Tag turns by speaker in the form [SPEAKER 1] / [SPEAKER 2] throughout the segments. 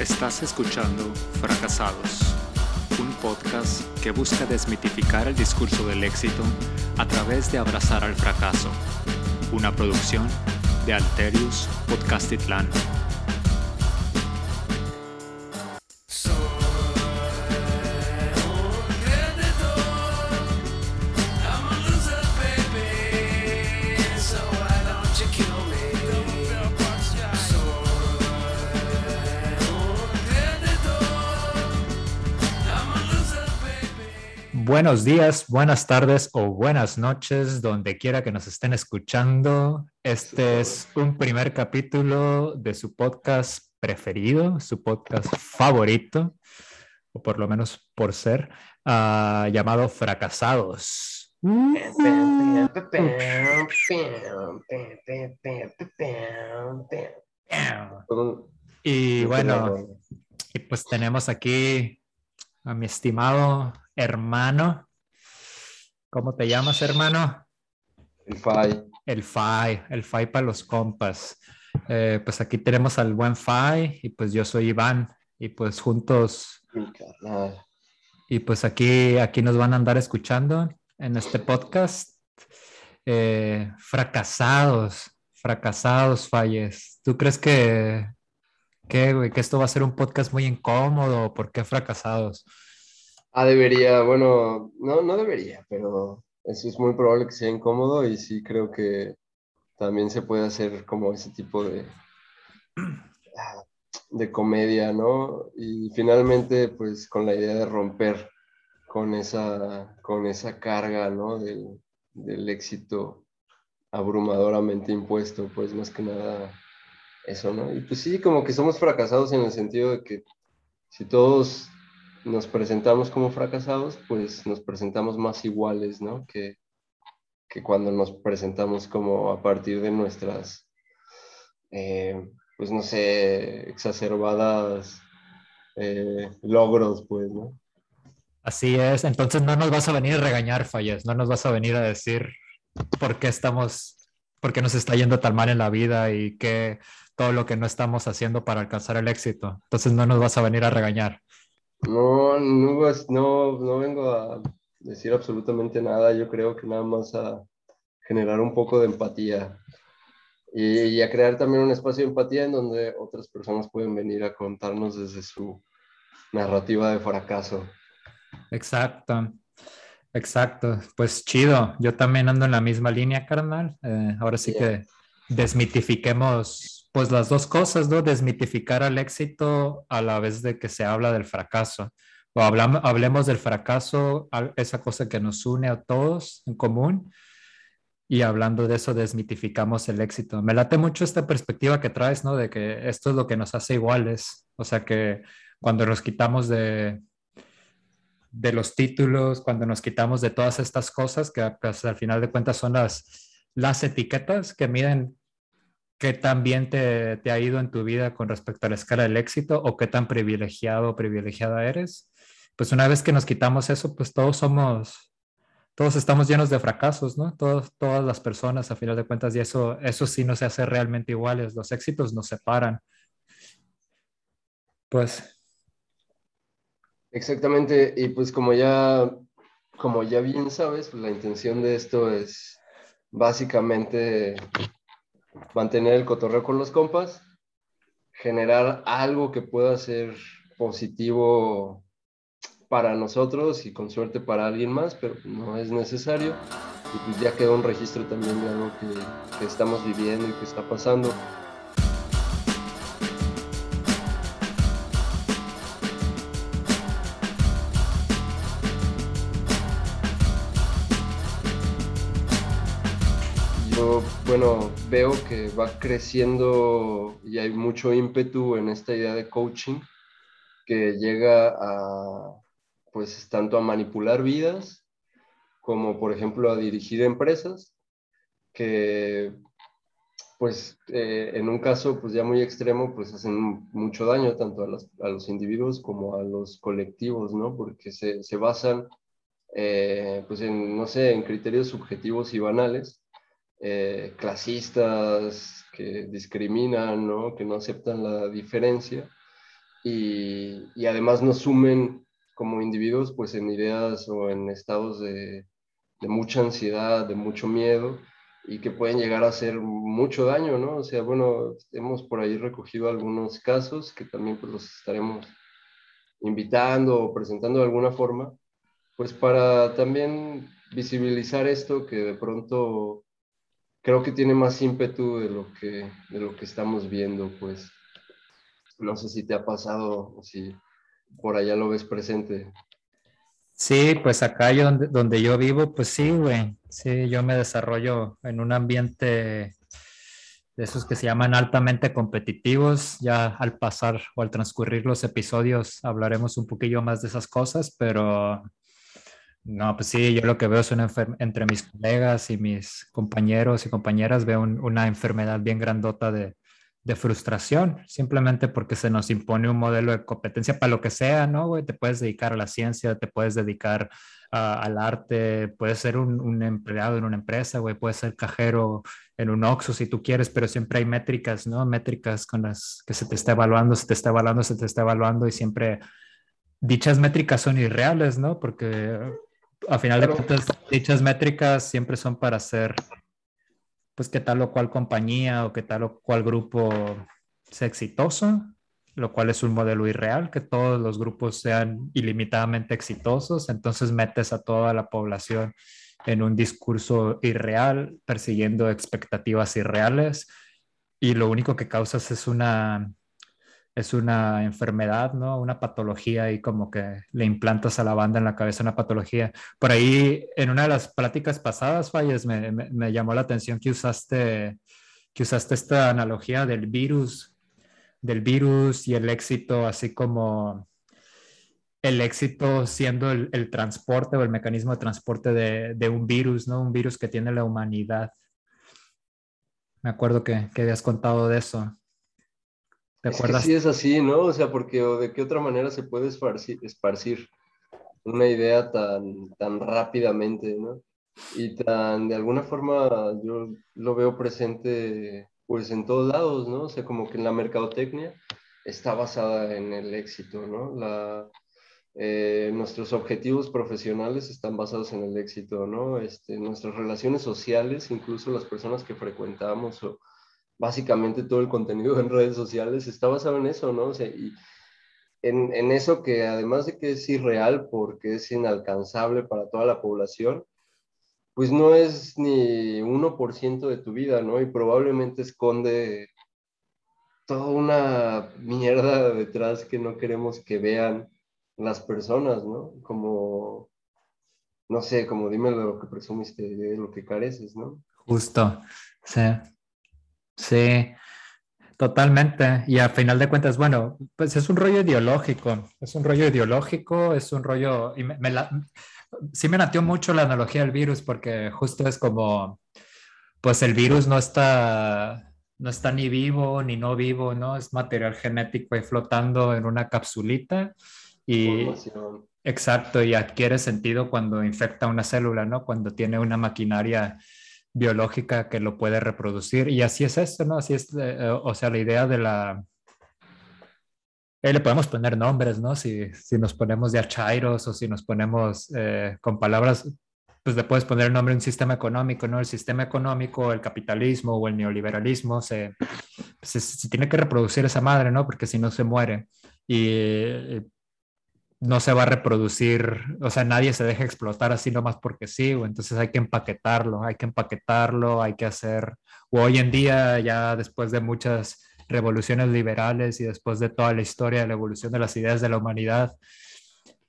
[SPEAKER 1] Estás escuchando Fracasados, un podcast que busca desmitificar el discurso del éxito a través de abrazar al fracaso. Una producción de Alterius Podcastitlán. Buenos días, buenas tardes o buenas noches, donde quiera que nos estén escuchando. Este es un primer capítulo de su podcast preferido, su podcast favorito, o por lo menos por ser, uh, llamado Fracasados. Y bueno, y pues tenemos aquí a mi estimado hermano. ¿Cómo te llamas, hermano?
[SPEAKER 2] El FAI.
[SPEAKER 1] El FAI, el FAI para los compas. Eh, pues aquí tenemos al buen FAI y pues yo soy Iván y pues juntos. Y pues aquí, aquí nos van a andar escuchando en este podcast. Eh, fracasados, fracasados, Falles. ¿Tú crees que, que, que esto va a ser un podcast muy incómodo? ¿Por qué fracasados?
[SPEAKER 2] Ah, debería, bueno, no, no debería, pero eso es muy probable que sea incómodo y sí creo que también se puede hacer como ese tipo de, de comedia, ¿no? Y finalmente, pues con la idea de romper con esa, con esa carga, ¿no? Del, del éxito abrumadoramente impuesto, pues más que nada eso, ¿no? Y pues sí, como que somos fracasados en el sentido de que si todos nos presentamos como fracasados, pues nos presentamos más iguales, ¿no? Que, que cuando nos presentamos como a partir de nuestras, eh, pues no sé, exacerbadas eh, logros, pues, ¿no?
[SPEAKER 1] Así es, entonces no nos vas a venir a regañar, Falles, no nos vas a venir a decir por qué estamos, por qué nos está yendo tan mal en la vida y que todo lo que no estamos haciendo para alcanzar el éxito. Entonces no nos vas a venir a regañar.
[SPEAKER 2] No, no, no, no vengo a decir absolutamente nada. Yo creo que nada más a generar un poco de empatía y, a crear también un espacio de empatía en donde otras personas pueden venir a contarnos desde su narrativa de fracaso.
[SPEAKER 1] Exacto, exacto. Pues chido. Yo también ando en la misma línea, carnal. Eh, ahora sí que desmitifiquemos pues las dos cosas, ¿no? Desmitificar al éxito a la vez de que se habla del fracaso. O hablamos, hablemos del fracaso, esa cosa que nos une a todos en común, y hablando de eso desmitificamos el éxito. Me late mucho esta perspectiva que traes, ¿no? De que esto es lo que nos hace iguales. O sea que cuando nos quitamos de, de los títulos, cuando nos quitamos de todas estas cosas que pues, al final de cuentas son las, las etiquetas que miden qué tan bien te, te, ha ido en tu vida con respecto a la escala del éxito o qué tan privilegiado o privilegiada eres. Pues una vez que nos quitamos eso, pues todos somos, todos estamos llenos de fracasos, ¿no? Todos, todas las personas, a final de cuentas, y eso, eso sí no se hace realmente iguales. Los éxitos nos separan. Pues.
[SPEAKER 2] Exactamente, y pues como ya, como ya bien sabes, pues la intención de esto es básicamente mantener el cotorreo con los compas, generar algo que pueda ser positivo para nosotros y con suerte para alguien más, pero no es necesario. Y pues ya queda un registro también de algo que, que estamos viviendo y que está pasando. bueno, veo que va creciendo y hay mucho ímpetu en esta idea de coaching que llega a, pues, tanto a manipular vidas como, por ejemplo, a dirigir empresas, que, pues, eh, en un caso, pues, ya muy extremo, pues, hacen mucho daño tanto a los, a los individuos como a los colectivos, ¿no? Porque se, se basan, eh, pues, en, no sé, en criterios subjetivos y banales eh, clasistas, que discriminan, ¿no? que no aceptan la diferencia. y, y además nos sumen como individuos pues en ideas o en estados de, de mucha ansiedad, de mucho miedo y que pueden llegar a hacer mucho daño, ¿no? O sea, bueno, hemos por ahí recogido algunos casos que también pues los estaremos invitando o presentando de alguna forma, pues para también visibilizar esto que de pronto creo que tiene más ímpetu de lo que, de lo que estamos viendo, pues no sé si te ha pasado si por allá lo ves presente.
[SPEAKER 1] Sí, pues acá yo donde, donde yo vivo, pues sí, güey. Sí, yo me desarrollo en un ambiente de esos que se llaman altamente competitivos. Ya al pasar o al transcurrir los episodios hablaremos un poquillo más de esas cosas, pero no, pues sí, yo lo que veo es una entre mis colegas y mis compañeros y compañeras, veo una enfermedad bien grandota de, de frustración, simplemente porque se nos impone un modelo de competencia para lo que sea, ¿no? Güey? Te puedes dedicar a la ciencia, te puedes dedicar al arte, puedes ser un, empleado en una empresa, güey, puedes ser cajero en un Oxxo si tú quieres, pero siempre hay métricas, ¿no? Métricas con las que se te está evaluando, se te está evaluando, se te está evaluando y siempre dichas métricas son irreales, ¿no? Porque a final de cuentas, dichas métricas siempre son para ser pues que tal o cual compañía o que tal o cual grupo sea exitoso, lo cual es un modelo irreal, que todos los grupos sean ilimitadamente exitosos, entonces metes a toda la población en un discurso irreal, persiguiendo expectativas irreales, y lo único que causas es una es una enfermedad, ¿no? Una patología y como que le implantas a la banda en la cabeza una patología. Por ahí, en una de las pláticas pasadas, Falles, me, me, llamó la atención que usaste, que usaste esta analogía del virus, del virus y el éxito, así como el éxito siendo el, el transporte o el mecanismo de transporte de, de, un virus, ¿no? Un virus que tiene la humanidad. Me acuerdo que, que habías contado de eso.
[SPEAKER 2] ¿Te es acuerdas? Que sí es así, ¿no? O sea, porque de qué otra manera se puede esparcir, esparcir una idea tan, tan rápidamente, ¿no? Y tan, de alguna forma, yo lo veo presente, pues, en todos lados, ¿no? O sea, como que en la mercadotecnia está basada en el éxito, ¿no? La, eh, nuestros objetivos profesionales están basados en el éxito, ¿no? Este, nuestras relaciones sociales, incluso las personas que frecuentamos o básicamente todo el contenido en redes sociales está basado en eso, ¿no? O sea, y en, en, eso que además de que es irreal porque es inalcanzable para toda la población, pues no es ni 1% de tu vida, ¿no? Y probablemente esconde toda una mierda detrás que no queremos que vean las personas, ¿no? Como, no sé, como dime lo que presumiste, de lo que careces, ¿no?
[SPEAKER 1] Justo, sí. Sí, totalmente. Y a final de cuentas, bueno, pues es un rollo ideológico, es un rollo ideológico, es un rollo... Y me, sí me nació mucho la analogía del virus porque justo es como, pues el virus no está, no está ni vivo ni no vivo, ¿no? Es material genético y flotando en una capsulita y... Exacto, y adquiere sentido cuando infecta una célula, ¿no? Cuando tiene una maquinaria biológica que lo puede reproducir. Y así es esto, ¿no? Así es, eh, o sea, la idea de la... Eh, le podemos poner nombres, ¿no? Si, si nos ponemos de achairos o si nos ponemos eh, con palabras, pues le puedes poner el nombre de un sistema económico, ¿no? El sistema económico, el capitalismo o el neoliberalismo se, se tiene que reproducir esa madre, ¿no? Porque si no se muere. Y no se va a reproducir, o sea, nadie se deja explotar así nomás porque sí, o entonces hay que empaquetarlo, hay que empaquetarlo, hay que hacer, o hoy en día ya después de muchas revoluciones liberales y después de toda la historia de la evolución de las ideas de la humanidad,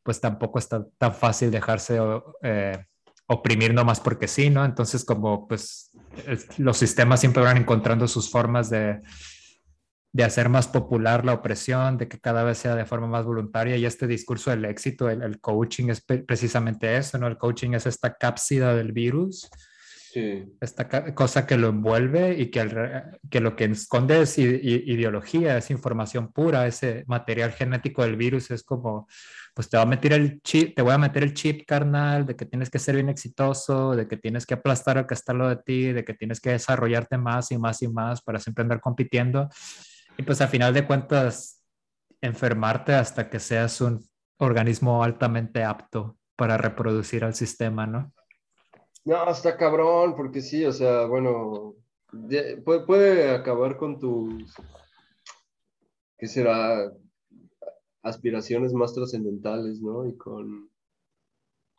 [SPEAKER 1] pues tampoco está tan fácil dejarse eh, oprimir nomás porque sí, ¿no? Entonces como pues los sistemas siempre van encontrando sus formas de de hacer más popular la opresión, de que cada vez sea de forma más voluntaria y este discurso del éxito, el, coaching es precisamente eso, ¿no? El coaching es esta cápsida del virus, esta cosa que lo envuelve y que, que lo que esconde es ideología, es información pura, ese material genético del virus es como, pues te voy a meter el chip, te voy a meter el chip carnal de que tienes que ser bien exitoso, de que tienes que aplastar al que está lo de ti, de que tienes que desarrollarte más y más y más para siempre andar compitiendo y pues a final de cuentas, enfermarte hasta que seas un organismo altamente apto para reproducir al sistema, ¿no?
[SPEAKER 2] No, está cabrón, porque sí, o sea, bueno, puede, puede acabar con tus, ¿qué será? Aspiraciones más trascendentales, ¿no? Y con,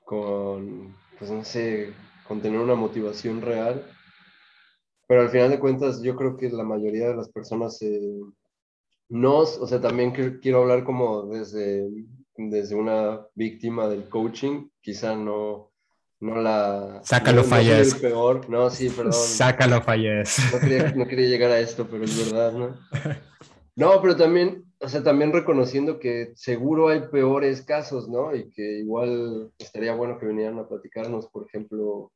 [SPEAKER 2] con, pues no sé, con tener una motivación real. Pero al final de cuentas, yo creo que la mayoría de las personas eh, no, o sea, también quiero hablar como desde, desde una víctima del coaching, quizá no, no la...
[SPEAKER 1] Sácalo,
[SPEAKER 2] no,
[SPEAKER 1] falles.
[SPEAKER 2] No peor, no, sí, perdón.
[SPEAKER 1] Sácalo, falles.
[SPEAKER 2] No quería, no quería llegar a esto, pero es verdad, ¿no? No, pero también, o sea, también reconociendo que seguro hay peores casos, ¿no? Y que igual estaría bueno que vinieran a platicarnos, por ejemplo,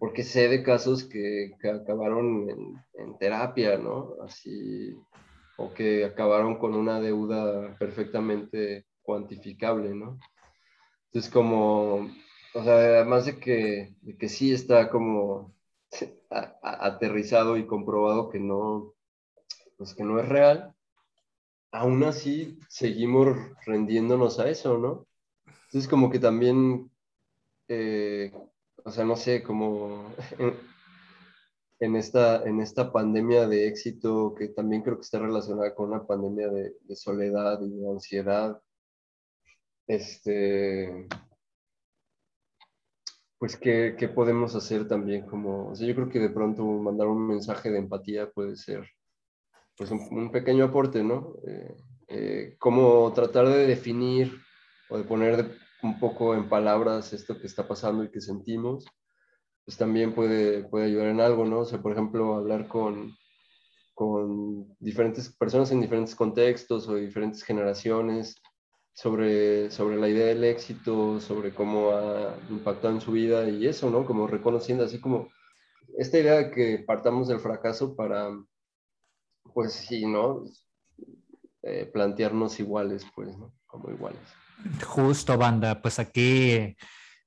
[SPEAKER 2] porque sé de casos que, que acabaron en, terapia, ¿no? Así, o que acabaron con una deuda perfectamente cuantificable, ¿no? Entonces, como, o sea, además de que, que sí está como aterrizado y comprobado que no, pues que no es real, aún así seguimos rendiéndonos a eso, ¿no? Entonces como que también, eh, o sea, no sé, como en, esta, en esta pandemia de éxito que también creo que está relacionada con una pandemia de, soledad y de ansiedad, este, pues, ¿qué, ¿qué, podemos hacer también? Como, o sea, yo creo que de pronto mandar un mensaje de empatía puede ser pues un, pequeño aporte, ¿no? Eh, eh, cómo tratar de definir o de poner de, un poco en palabras esto que está pasando y que sentimos, pues también puede, puede ayudar en algo, ¿no? O sea, por ejemplo, hablar con, con diferentes personas en diferentes contextos o diferentes generaciones sobre, sobre la idea del éxito, sobre cómo ha impactado en su vida y eso, ¿no? Como reconociendo así como esta idea de que partamos del fracaso para pues sí, ¿no? Eh, plantearnos iguales, pues, ¿no? Como iguales.
[SPEAKER 1] Justo, banda, pues aquí,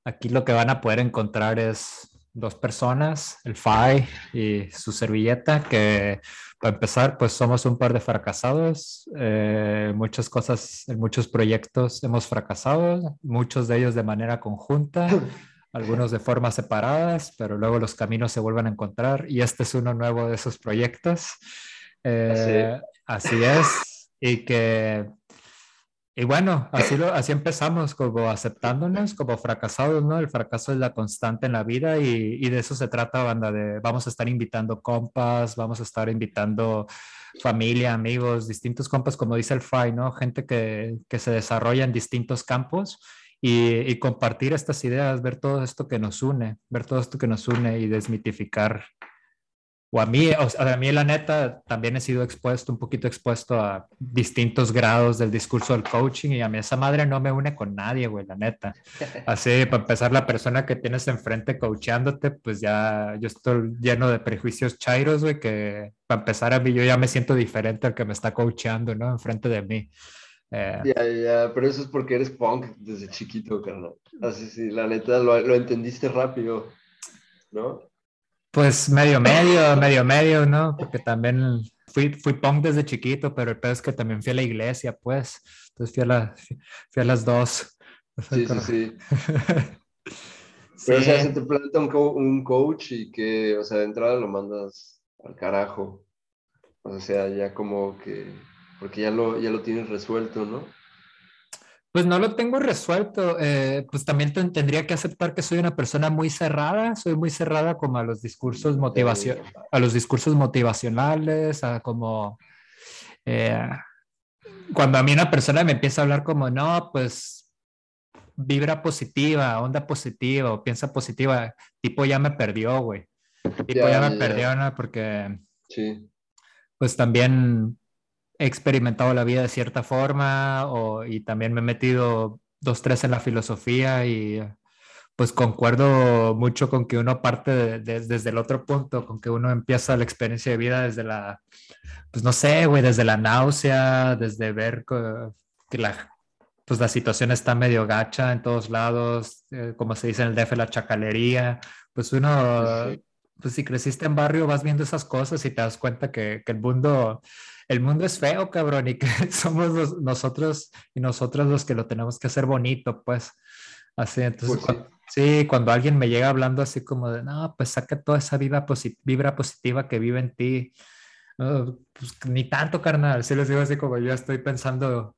[SPEAKER 1] aquí lo que van a poder encontrar es dos personas, el FAI y su servilleta, que para empezar, pues somos un par de fracasados. Eh, muchas cosas, en muchos proyectos hemos fracasado, muchos de ellos de manera conjunta, algunos de formas separadas, pero luego los caminos se vuelven a encontrar y este es uno nuevo de esos proyectos. Eh, así. así. es. Y que, y bueno, así, lo, así empezamos, como aceptándonos como fracasados, ¿no? El fracaso es la constante en la vida y, y, de eso se trata, banda, de vamos a estar invitando compas, vamos a estar invitando familia, amigos, distintos compas, como dice el FAI, ¿no? Gente que, que se desarrolla en distintos campos. Y, y, compartir estas ideas, ver todo esto que nos une, ver todo esto que nos une y desmitificar o a mí, o sea, a mí la neta también he sido expuesto, un poquito expuesto a distintos grados del discurso del coaching y a mí esa madre no me une con nadie, güey, la neta. Así, para empezar, la persona que tienes enfrente coachándote, pues ya yo estoy lleno de prejuicios chairos, güey, que para empezar a mí yo ya me siento diferente al que me está coachando, ¿no? Enfrente de mí.
[SPEAKER 2] Eh, ya, ya, pero eso es porque eres punk desde chiquito, carnal. Así, sí, la neta lo, lo entendiste rápido, ¿no?
[SPEAKER 1] Pues medio, medio, medio, medio, ¿no? Porque también fui, fui punk desde chiquito, pero el peor es que también fui a la iglesia, pues. Entonces fui a, la, fui a las dos.
[SPEAKER 2] Sí, sí, sí. Pero, sí. o sea, se te planta un, co un, coach y que, o sea, de entrada lo mandas al carajo. O sea, ya como que, porque ya lo, ya lo tienes resuelto, ¿no?
[SPEAKER 1] Pues no lo tengo resuelto. Eh, pues también tendría que aceptar que soy una persona muy cerrada. Soy muy cerrada como a los discursos motivación, a los discursos motivacionales, a como eh, cuando a mí una persona me empieza a hablar como no, pues vibra positiva, onda positiva o piensa positiva, tipo ya me perdió, güey. Tipo ya, ya me ya. perdió, ¿no? Porque
[SPEAKER 2] sí.
[SPEAKER 1] pues también he experimentado la vida de cierta forma o, y también me he metido dos, tres en la filosofía y pues concuerdo mucho con que uno parte de, de, desde el otro punto, con que uno empieza la experiencia de vida desde la, pues no sé, güey, desde la náusea, desde ver que la, pues la situación está medio gacha en todos lados, eh, como se dice en el DF, la chacalería, pues uno... Sí. pues si creciste en barrio vas viendo esas cosas y te das cuenta que, que, el mundo el mundo es feo, cabrón, y que somos nosotros y nosotras los que lo tenemos que hacer bonito, pues. Así, entonces, pues sí. cuando alguien me llega hablando así como de, no, pues saca toda esa vibra, vibra positiva que vive en ti. pues ni tanto, carnal. Sí les digo así como yo estoy pensando,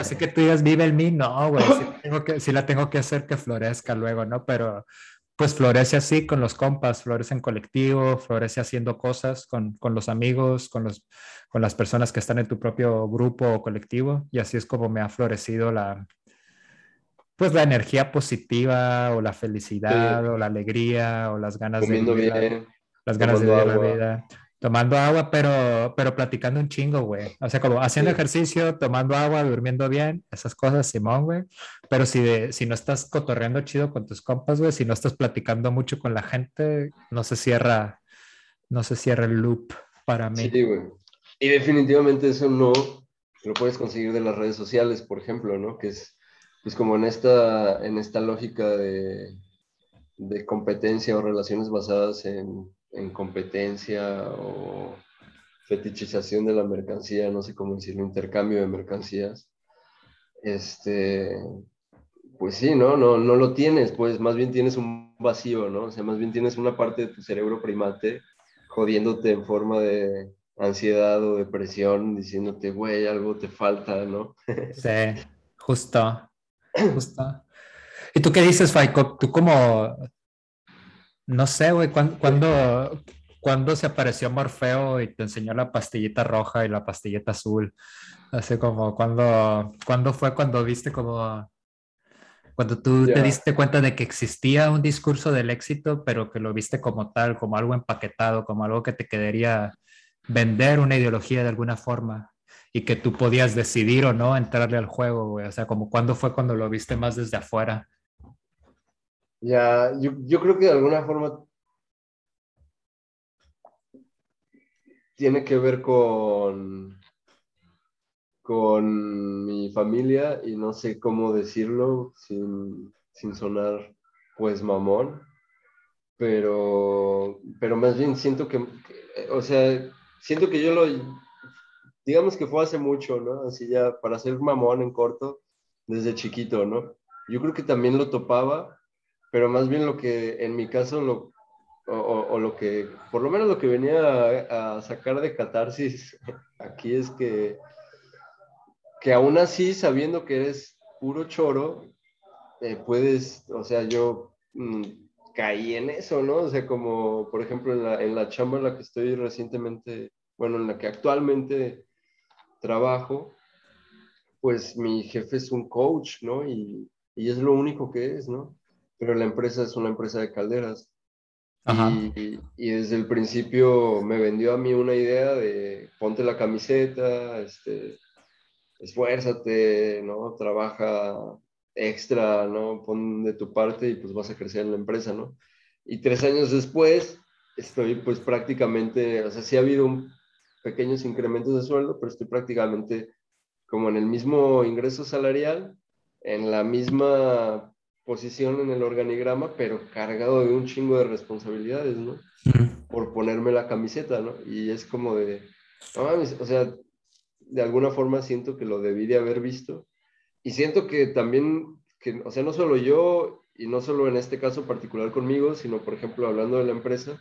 [SPEAKER 1] así que tú digas, vive en mí. No, güey, sí, sí, la tengo que hacer que florezca luego, ¿no? Pero pues florece así con los compas, florece en colectivo, florece haciendo cosas con, con, los amigos, con, los, con las personas que están en tu propio grupo o colectivo. Y así es como me ha florecido la, pues la energía positiva o la felicidad o la alegría o las ganas de vivir, las ganas de vivir la vida tomando agua, pero, pero platicando un chingo, güey. O sea, como haciendo ejercicio, tomando agua, durmiendo bien, esas cosas, Simón, güey. Pero si, si no estás cotorreando chido con tus compas, güey, si no estás platicando mucho con la gente, no se cierra, no se cierra el loop para mí.
[SPEAKER 2] Sí, güey. Y definitivamente eso no lo puedes conseguir de las redes sociales, por ejemplo, ¿no? Que es, pues como en esta, en esta lógica de, de competencia o relaciones basadas en en competencia o fetichización de la mercancía, no sé cómo decirlo, intercambio de mercancías, este, pues sí, ¿no? No, no lo tienes, pues más bien tienes un vacío, ¿no? O sea, más bien tienes una parte de tu cerebro primate jodiéndote en forma de ansiedad o depresión, diciéndote, güey, algo te falta, ¿no?
[SPEAKER 1] sí, justo, justo. ¿Y tú qué dices, Faiko? ¿Tú cómo, no sé, güey, ¿cuándo, cuando, se apareció Morfeo y te enseñó la pastillita roja y la pastillita azul? Así como, cuando, ¿cuándo fue cuando viste como... Cuando tú te diste cuenta de que existía un discurso del éxito, pero que lo viste como tal, como algo empaquetado, como algo que te quedaría vender una ideología de alguna forma y que tú podías decidir o no entrarle al juego, güey. O sea, como cuándo fue cuando lo viste más desde afuera.
[SPEAKER 2] Ya, yo, yo creo que de alguna forma tiene que ver con, con mi familia y no sé cómo decirlo sin, sin sonar pues mamón, pero, pero más bien siento que, o sea, siento que yo lo, digamos que fue hace mucho, ¿no? Así ya para ser mamón en corto, desde chiquito, ¿no? Yo creo que también lo topaba pero más bien lo que en mi caso, lo, o, lo que, por lo menos lo que venía a, sacar de catarsis aquí es que, que aún así, sabiendo que eres puro choro, eh, puedes, o sea, yo mm, caí en eso, ¿no? O sea, como por ejemplo en la, en la chamba en la que estoy recientemente, bueno, en la que actualmente trabajo, pues mi jefe es un coach, ¿no? Y, y es lo único que es, ¿no? Pero la empresa es una empresa de calderas. Y, y, desde el principio me vendió a mí una idea de ponte la camiseta, este, esfuérzate, ¿no? Trabaja extra, ¿no? Pon de tu parte y pues vas a crecer en la empresa, ¿no? Y tres años después estoy pues prácticamente, o sea, sí ha habido un, pequeños incrementos de sueldo, pero estoy prácticamente como en el mismo ingreso salarial, en la misma posición en el organigrama, pero cargado de un chingo de responsabilidades, ¿no? Por ponerme la camiseta, ¿no? Y es como de, o sea, de alguna forma siento que lo debí de haber visto. Y siento que también, que, o sea, no solo yo, y no solo en este caso particular conmigo, sino, por ejemplo, hablando de la empresa,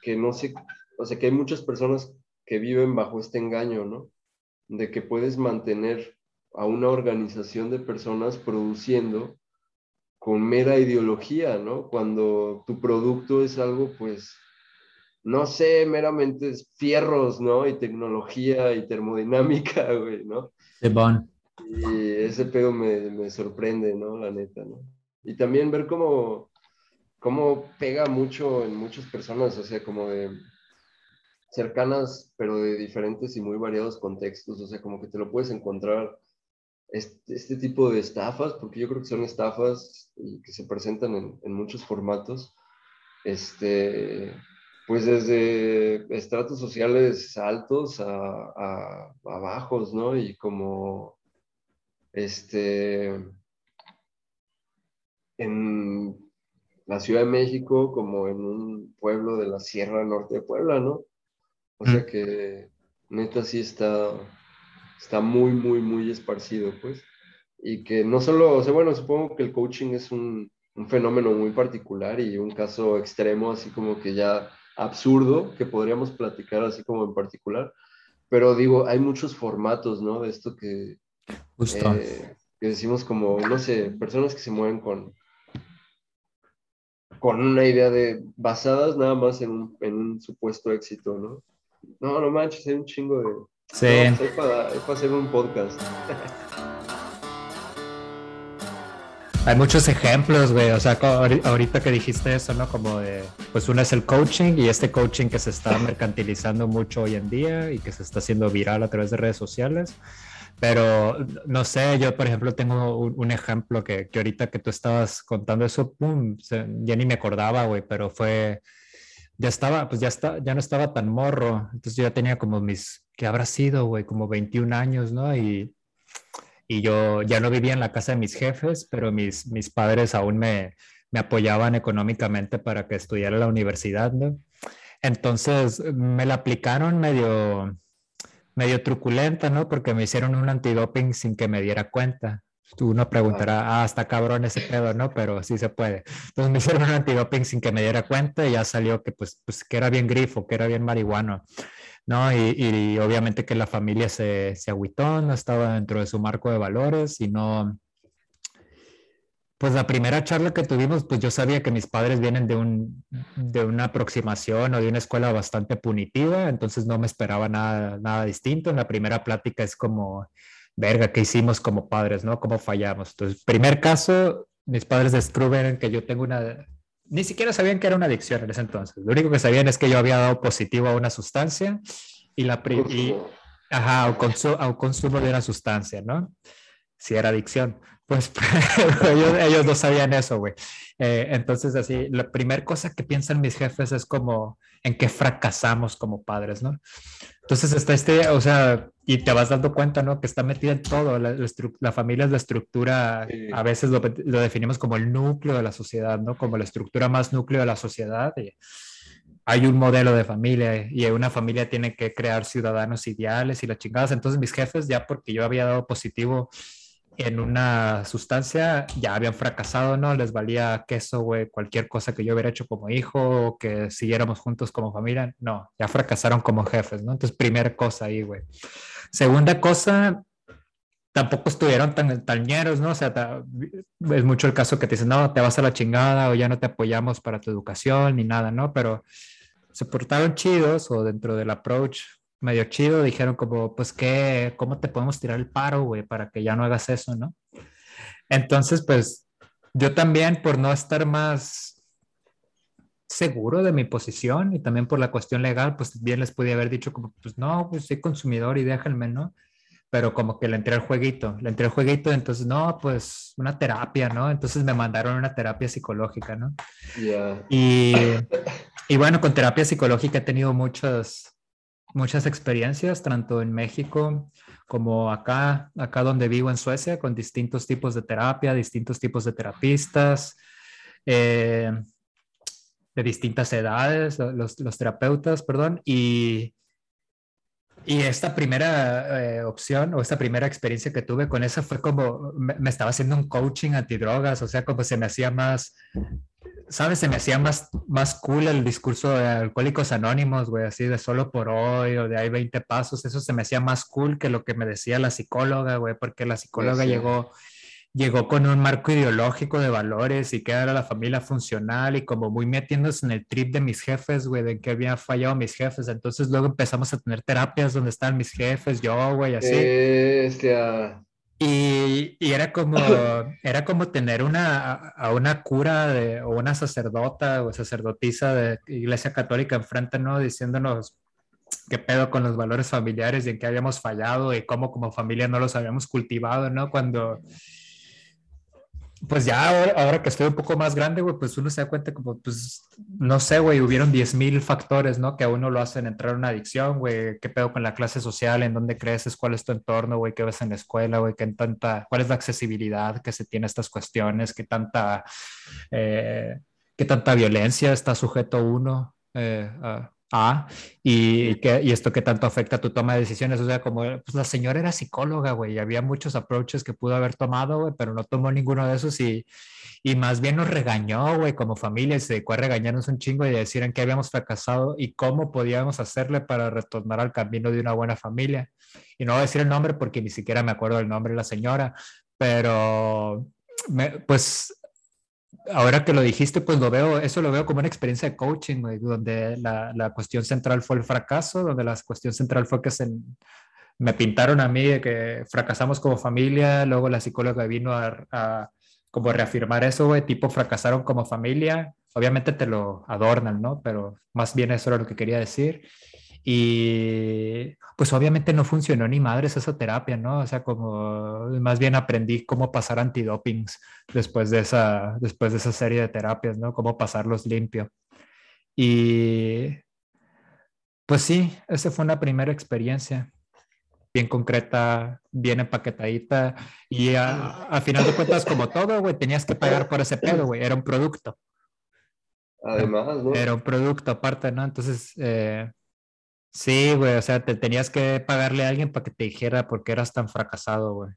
[SPEAKER 2] que no sé, o sea, que hay muchas personas que viven bajo este engaño, ¿no? De que puedes mantener a una organización de personas produciendo con mera ideología, ¿no? Cuando tu producto es algo, pues, no sé, meramente es fierros, ¿no? Y tecnología y termodinámica, güey, ¿no?
[SPEAKER 1] De bon.
[SPEAKER 2] Y ese pedo me, me, sorprende, ¿no? La neta, ¿no? Y también ver cómo, cómo pega mucho en muchas personas, o sea, como de cercanas, pero de diferentes y muy variados contextos, o sea, como que te lo puedes encontrar este, tipo de estafas, porque yo creo que son estafas que se presentan en, muchos formatos, este, pues desde estratos sociales altos a, a, bajos, ¿no? Y como, este, en la Ciudad de México, como en un pueblo de la Sierra Norte de Puebla, ¿no? O sea que neta sí está, está muy, muy, muy esparcido, pues. Y que no solo, o sea, bueno, supongo que el coaching es un, un fenómeno muy particular y un caso extremo, así como que ya absurdo, que podríamos platicar así como en particular. Pero digo, hay muchos formatos, ¿no? De esto que, eh, que decimos como, no sé, personas que se mueven con, con una idea de basadas nada más en un, en un supuesto éxito, ¿no? No, no manches, hay un chingo
[SPEAKER 1] Sí. es,
[SPEAKER 2] para, es para hacer un podcast.
[SPEAKER 1] Hay muchos ejemplos, güey. O sea, ahorita que dijiste eso, ¿no? Como de, pues uno es el coaching y este coaching que se está mercantilizando mucho hoy en día y que se está haciendo viral a través de redes sociales. Pero no sé, yo por ejemplo tengo un, ejemplo que, que, ahorita que tú estabas contando eso, pum, ya ni me acordaba, güey, pero fue, ya estaba, pues ya, está, ya no estaba tan morro. Entonces yo ya tenía como mis, ¿qué habrá sido, güey? Como 21 años, ¿no? Y y yo ya no vivía en la casa de mis jefes, pero mis, mis padres aún me, me apoyaban económicamente para que estudiara la universidad, ¿no? Entonces me la aplicaron medio, medio truculenta, ¿no? Porque me hicieron un antidoping sin que me diera cuenta. Uno preguntará, ah, está cabrón ese pedo, ¿no? Pero sí se puede. Entonces me hicieron un antidoping sin que me diera cuenta y ya salió que pues, pues que era bien grifo, que era bien marihuano. ¿no? Y, obviamente que la familia se, se agüitó, no estaba dentro de su marco de valores y no... Pues la primera charla que tuvimos, pues yo sabía que mis padres vienen de, un, de una aproximación o de una escuela bastante punitiva, entonces no me esperaba nada, nada distinto. En la primera plática es como, verga, ¿qué hicimos como padres, no? ¿Cómo fallamos? Entonces, primer caso, mis padres descubren que yo tengo una, ni siquiera sabían que era una adicción en ese entonces. Lo único que sabían es que yo había dado positivo a una sustancia y la y, ajá, o, consumo de una sustancia, ¿no? Si era adicción. Pues ellos, ellos, no sabían eso, güey. Eh, entonces, así, la primera cosa que piensan mis jefes es como en que fracasamos como padres, ¿no? Entonces está este, o sea, y te vas dando cuenta, ¿no? Que está metida en todo. La, la, familia es la estructura, a veces lo, lo, definimos como el núcleo de la sociedad, ¿no? Como la estructura más núcleo de la sociedad. Y hay un modelo de familia y una familia tiene que crear ciudadanos ideales y las chingadas. Entonces mis jefes, ya porque yo había dado positivo en una sustancia ya habían fracasado, ¿no? Les valía queso, güey, cualquier cosa que yo hubiera hecho como hijo o que siguiéramos juntos como familia. No, ya fracasaron como jefes, ¿no? Entonces, primera cosa ahí, güey. Segunda cosa, tampoco estuvieron tan tañeros, ¿no? O sea, es mucho el caso que te dicen, no, te vas a la chingada o ya no te apoyamos para tu educación ni nada, ¿no? Pero se portaron chidos o dentro del approach medio chido, dijeron como, pues, ¿qué, ¿cómo te podemos tirar el paro, güey, para que ya no hagas eso, ¿no? Entonces, pues, yo también por no estar más seguro de mi posición y también por la cuestión legal, pues bien les podía haber dicho como, pues no, pues soy consumidor y déjenme, ¿no? Pero como que le entré al jueguito, le entré al jueguito, entonces, no, pues una terapia, ¿no? Entonces me mandaron una terapia psicológica, ¿no? Y, y bueno, con terapia psicológica he tenido muchos, muchas experiencias, tanto en México como acá, acá donde vivo en Suecia, con distintos tipos de terapia, distintos tipos de terapistas, eh, de distintas edades, los, los, terapeutas, perdón, y, y esta primera eh, opción o esta primera experiencia que tuve con eso fue como me, me, estaba haciendo un coaching antidrogas, o sea, como se me hacía más ¿sabes? Se me hacía más, más cool el discurso de Alcohólicos Anónimos, güey, así de solo por hoy o de hay 20 pasos. Eso se me hacía más cool que lo que me decía la psicóloga, güey, porque la psicóloga llegó, llegó con un marco ideológico de valores y que era la familia funcional y como muy metiéndose en el trip de mis jefes, güey, de que habían fallado mis jefes. Entonces luego empezamos a tener terapias donde estaban mis jefes, yo, güey, así.
[SPEAKER 2] Este,
[SPEAKER 1] y, y, era como era como tener una a una cura de, o una sacerdota o sacerdotisa de iglesia católica enfrente no diciéndonos qué pedo con los valores familiares y en qué habíamos fallado y cómo como familia no los habíamos cultivado no cuando pues ya ahora, que estoy un poco más grande, güey, pues uno se da cuenta como, pues, no sé, güey, hubieron 10.000 factores, ¿no? Que a uno lo hacen entrar en una adicción, güey, qué pedo con la clase social, en dónde creces, cuál es tu entorno, güey, qué ves en la escuela, güey, qué tanta, cuál es la accesibilidad que se tiene a estas cuestiones, qué tanta, eh, qué tanta violencia está sujeto uno eh, a, Y, que, y esto que tanto afecta a tu toma de decisiones, o sea, como pues la señora era psicóloga, güey, y había muchos approaches que pudo haber tomado, güey, pero no tomó ninguno de esos y, y más bien nos regañó, güey, como familia, y se dedicó a regañarnos un chingo y decir en qué habíamos fracasado y cómo podíamos hacerle para retornar al camino de una buena familia. Y no voy a decir el nombre porque ni siquiera me acuerdo del nombre de la señora, pero pues ahora que lo dijiste, pues lo veo, eso lo veo como una experiencia de coaching, donde la, la, cuestión central fue el fracaso, donde la cuestión central fue que se, me pintaron a mí de que fracasamos como familia, luego la psicóloga vino a, a como reafirmar eso, güey, tipo fracasaron como familia, obviamente te lo adornan, ¿no? Pero más bien eso era lo que quería decir. Y pues obviamente no funcionó ni madres esa terapia, ¿no? O sea, como más bien aprendí cómo pasar antidopings después de esa, después de esa serie de terapias, ¿no? Cómo pasarlos limpio. Y pues sí, esa fue una primera experiencia bien concreta, bien empaquetadita y a, final de cuentas, como todo, güey, tenías que pagar por ese pedo, güey, era un producto.
[SPEAKER 2] Además, ¿no?
[SPEAKER 1] Era un producto aparte, ¿no? Entonces, eh, Sí, güey, o sea, te tenías que pagarle a alguien para que te dijera por qué eras tan fracasado, güey.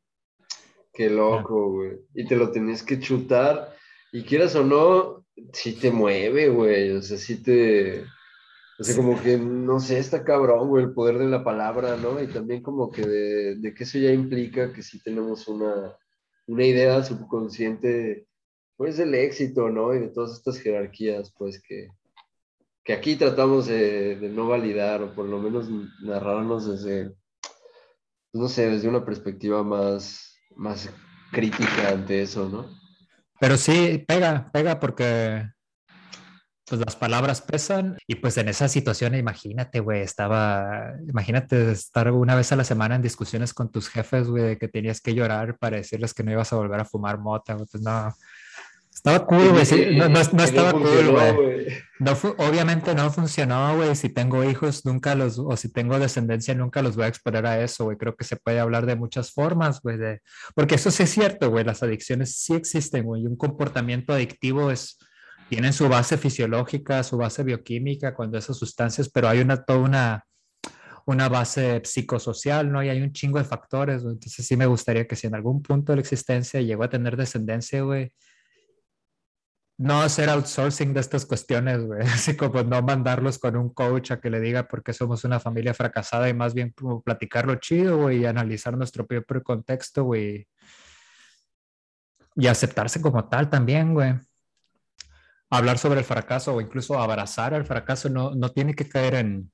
[SPEAKER 2] Qué loco, güey. Y te lo tenías que chutar. Y quieras o no, sí te mueve, güey. O sea, sí te. O sea, como que, no sé, está cabrón, güey, el poder de la palabra, ¿no? Y también como que de, de que eso ya implica que sí tenemos una, una idea subconsciente, pues, del éxito, ¿no? Y de todas estas jerarquías, pues, que, que aquí tratamos de, no validar o por lo menos narrarnos desde, no sé, desde una perspectiva más, más crítica ante eso, ¿no?
[SPEAKER 1] Pero sí, pega, pega porque pues las palabras pesan y pues en esa situación, imagínate, güey, estaba, imagínate estar una vez a la semana en discusiones con tus jefes, güey, de que tenías que llorar para decirles que no ibas a volver a fumar mota, güey, pues no, estaba cool, güey. no, no, estaba cool, güey. No obviamente no funcionó, güey. Si tengo hijos, nunca los, o si tengo descendencia, nunca los voy a exponer a eso, güey. Creo que se puede hablar de muchas formas, güey. De... Porque eso sí es cierto, güey. Las adicciones sí existen, güey. Un comportamiento adictivo es, tienen su base fisiológica, su base bioquímica, cuando esas sustancias, pero hay una, toda una, una base psicosocial, ¿no? Y hay un chingo de factores, güey. Entonces sí me gustaría que si en algún punto de la existencia llegó a tener descendencia, güey no hacer outsourcing de estas cuestiones, güey. Así como no mandarlos con un coach a que le diga por qué somos una familia fracasada y más bien como platicarlo chido, güey, y analizar nuestro propio contexto, güey. Y aceptarse como tal también, güey. Hablar sobre el fracaso o incluso abrazar el fracaso no, no tiene que caer en,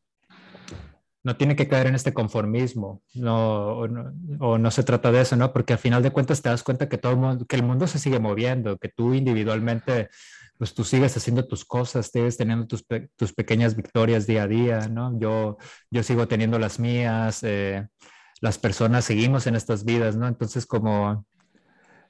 [SPEAKER 1] no tiene que caer en este conformismo, no, o, no, se trata de eso, ¿no? Porque al final de cuentas te das cuenta que todo el mundo, que el mundo se sigue moviendo, que tú individualmente, pues tú sigues haciendo tus cosas, sigues teniendo tus, tus pequeñas victorias día a día, ¿no? Yo, yo sigo teniendo las mías, eh, las personas seguimos en estas vidas, ¿no? Entonces como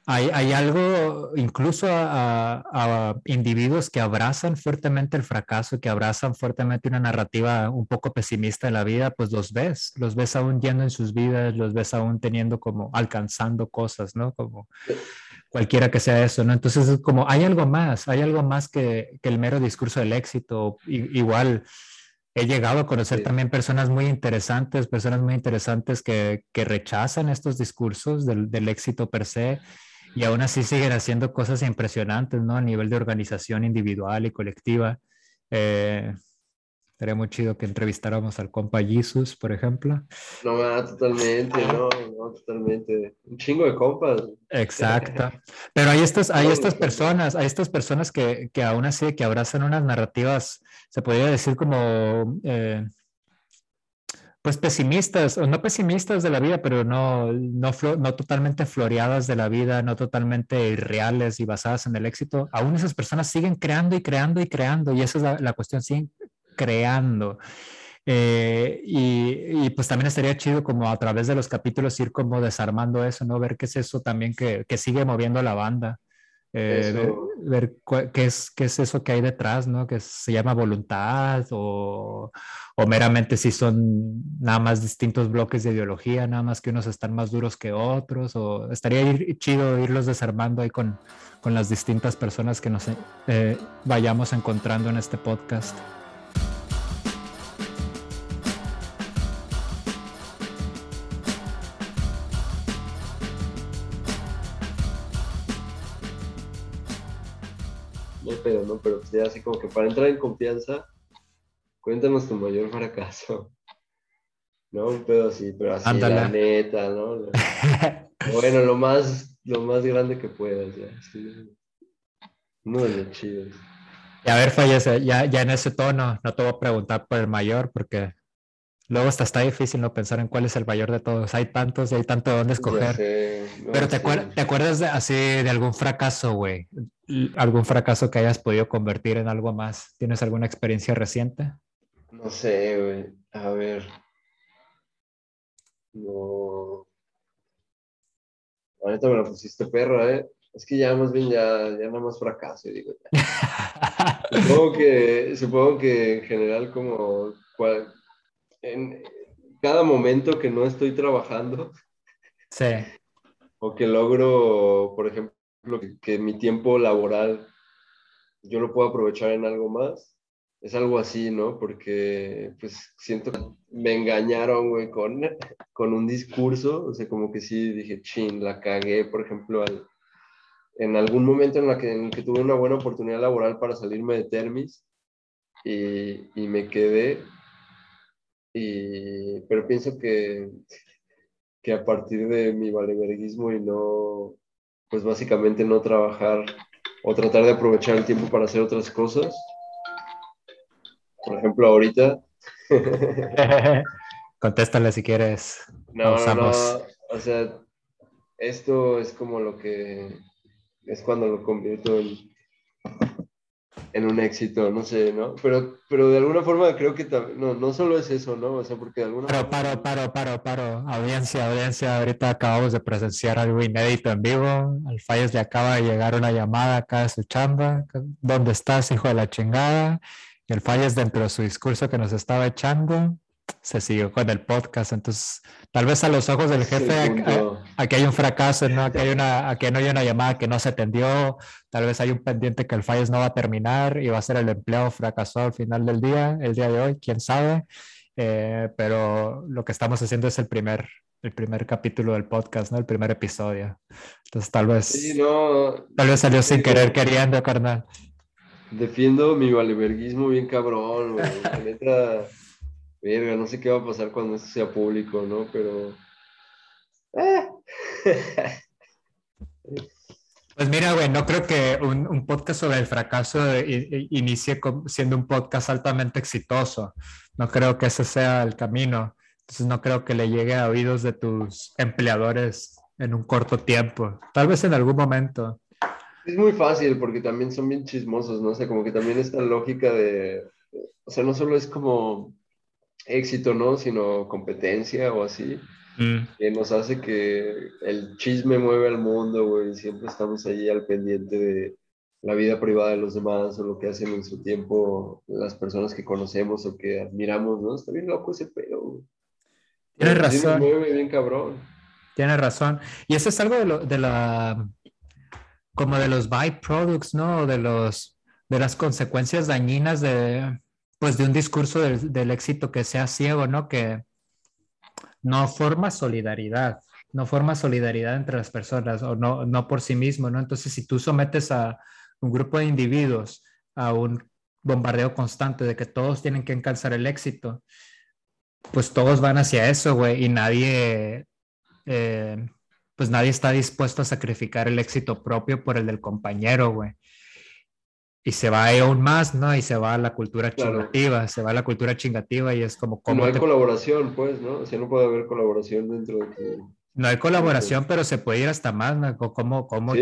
[SPEAKER 1] hay, algo, incluso a, individuos que abrazan fuertemente el fracaso, que abrazan fuertemente una narrativa un poco pesimista de la vida, pues los ves, los ves aún yendo en sus vidas, los ves aún teniendo como alcanzando cosas, ¿no? Como cualquiera que sea eso, ¿no? Entonces es como, hay algo más, hay algo más que, el mero discurso del éxito. igual he llegado a conocer también personas muy interesantes, personas muy interesantes que, rechazan estos discursos del, del éxito per se y aún así siguen haciendo cosas impresionantes, ¿no? A nivel de organización individual y colectiva. Eh, Sería muy chido que entrevistáramos al compa Jesus, por ejemplo.
[SPEAKER 2] No, totalmente, no, no, totalmente. Un chingo de compas.
[SPEAKER 1] Exacto. Pero hay estas, hay estas personas, hay estas personas que, que aún así, que abrazan unas narrativas, se podría decir como eh, pues pesimistas, o no pesimistas de la vida, pero no, no, no totalmente floreadas de la vida, no totalmente irreales y basadas en el éxito, aún esas personas siguen creando y creando y creando, y esa es la, cuestión, siguen creando. Eh, y, y, pues también estaría chido como a través de los capítulos ir como desarmando eso, ¿no? Ver qué es eso también que, que sigue moviendo la banda. Eh, ver, qué, es, qué es eso que hay detrás, ¿no? Que se llama voluntad o, o, meramente si son nada más distintos bloques de ideología, nada más que unos están más duros que otros, o estaría ir, chido irlos desarmando ahí con, con las distintas personas que nos eh, vayamos encontrando en este podcast.
[SPEAKER 2] Pedo, ¿no? Pero pues ya así como que para entrar en confianza, cuéntanos tu mayor fracaso. ¿No? Un pedo así, pero así, la neta, ¿no? bueno, lo más, lo más grande que puedas, ya. No de los chidos.
[SPEAKER 1] Y a ver, fallece, ya, ya en ese tono, no te voy a preguntar por el mayor, porque luego hasta está difícil no pensar en cuál es el mayor de todos. Hay tantos y hay tanto de dónde escoger. Pero te, ¿te acuerdas de, así de algún fracaso, güey? ¿Algún fracaso que hayas podido convertir en algo más? ¿Tienes alguna experiencia reciente?
[SPEAKER 2] No sé, güey. A ver. No. Ahorita me lo pusiste perro, ¿eh? Es que ya más bien ya, ya nada más fracaso, digo. supongo, que, supongo que en general como en cada momento que no estoy trabajando.
[SPEAKER 1] Sí.
[SPEAKER 2] O que logro, por ejemplo, que mi tiempo laboral yo lo puedo aprovechar en algo más es algo así, ¿no? Porque pues siento que me engañaron, güey, con, con un discurso, o sea, como que sí dije, chin, la cagué, por ejemplo, en algún momento en, la que, en que tuve una buena oportunidad laboral para salirme de Termis y, y me quedé, y, pero pienso que, que a partir de mi valeverguismo y no, pues básicamente no trabajar o tratar de aprovechar el tiempo para hacer otras cosas, por ejemplo, ahorita.
[SPEAKER 1] Contéstale si quieres.
[SPEAKER 2] No, no, no, o sea, esto es como lo que es cuando lo convierto en, en un éxito, no sé, ¿no? Pero, pero de alguna forma creo que no, no solo es eso, ¿no? O sea, porque de alguna
[SPEAKER 1] Pero paro, paro, paro, paro. Audiencia, audiencia, ahorita acabamos de presenciar algo inédito en vivo. Al Falles le acaba de llegar una llamada acá de su chamba. ¿Dónde estás, hijo de la chingada? el Falles dentro de su discurso que nos estaba echando, se siguió con el podcast. Entonces, tal vez a los ojos del jefe, aquí hay un fracaso, ¿no? Aquí, hay una, aquí no hay una llamada que no se atendió, tal vez hay un pendiente que el Falles no va a terminar y va a ser el empleado fracasó al final del día, el día de hoy, quién sabe. Eh, pero lo que estamos haciendo es el primer, el primer capítulo del podcast, ¿no? El primer episodio. Entonces, tal vez, tal vez salió sin querer queriendo, carnal.
[SPEAKER 2] Defiendo mi valeverguismo bien cabrón, güey. Verga, no sé qué va a pasar cuando esto sea público, ¿no? Pero.
[SPEAKER 1] ¡ah! Pues mira, güey, no creo que un, podcast sobre el fracaso inicie siendo un podcast altamente exitoso. No creo que ese sea el camino. Entonces no creo que le llegue a oídos de tus empleadores en un corto tiempo. Tal vez en algún momento.
[SPEAKER 2] Es muy fácil porque también son bien chismosos, ¿no? O sea, como que también esta lógica de, o sea, no solo es como éxito, ¿no? Sino competencia o así, mm. que nos hace que el chisme mueve al mundo, güey, siempre estamos allí al pendiente de la vida privada de los demás o lo que hacen en su tiempo las personas que conocemos o que admiramos, ¿no? Está bien loco ese pedo,
[SPEAKER 1] Tienes razón.
[SPEAKER 2] mueve bien cabrón.
[SPEAKER 1] Tienes razón. Y eso es algo de, lo, de la como de los byproducts, ¿no? De, los, de las consecuencias dañinas de, pues, de un discurso del, éxito que sea ciego, ¿no? Que no forma solidaridad, no forma solidaridad entre las personas o no, no por sí mismo, ¿no? Entonces, si tú sometes a un grupo de individuos a un bombardeo constante de que todos tienen que alcanzar el éxito, pues todos van hacia eso, güey, y nadie eh, pues nadie está dispuesto a sacrificar el éxito propio por el del compañero, güey. Y se va aún más, ¿no? Y se va a la cultura chingativa, se va a la cultura chingativa y es como...
[SPEAKER 2] no hay colaboración, pues, ¿no? O sea, no puede haber colaboración dentro de tu...
[SPEAKER 1] No hay colaboración, pero se puede ir hasta más, ¿no? Como, como,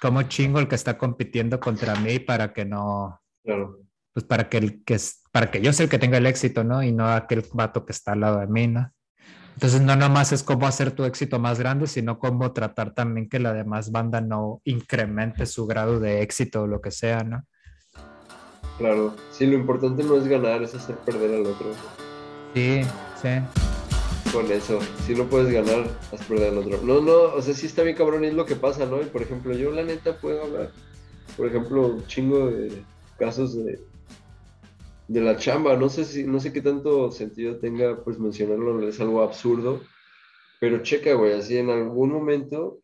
[SPEAKER 1] como chingo el que está compitiendo contra mí para que no...
[SPEAKER 2] Claro.
[SPEAKER 1] Pues para que, el, que, para que yo sea el que tenga el éxito, ¿no? Y no aquel vato que está al lado de mí, ¿no? Entonces, no nomás es cómo hacer tu éxito más grande, sino cómo tratar también que la demás banda no incremente su grado de éxito o lo que sea, ¿no?
[SPEAKER 2] Claro, sí, lo importante no es ganar, es hacer perder al otro.
[SPEAKER 1] Sí, sí.
[SPEAKER 2] Con eso, si no puedes ganar, haz perder al otro. No, no, o sea, sí está bien cabrón y es lo que pasa, ¿no? Y por ejemplo, yo la neta puedo hablar, por ejemplo, un chingo de casos de de la chamba. No sé si, no sé qué tanto sentido tenga pues mencionarlo, es algo absurdo, pero checa, güey, así en algún momento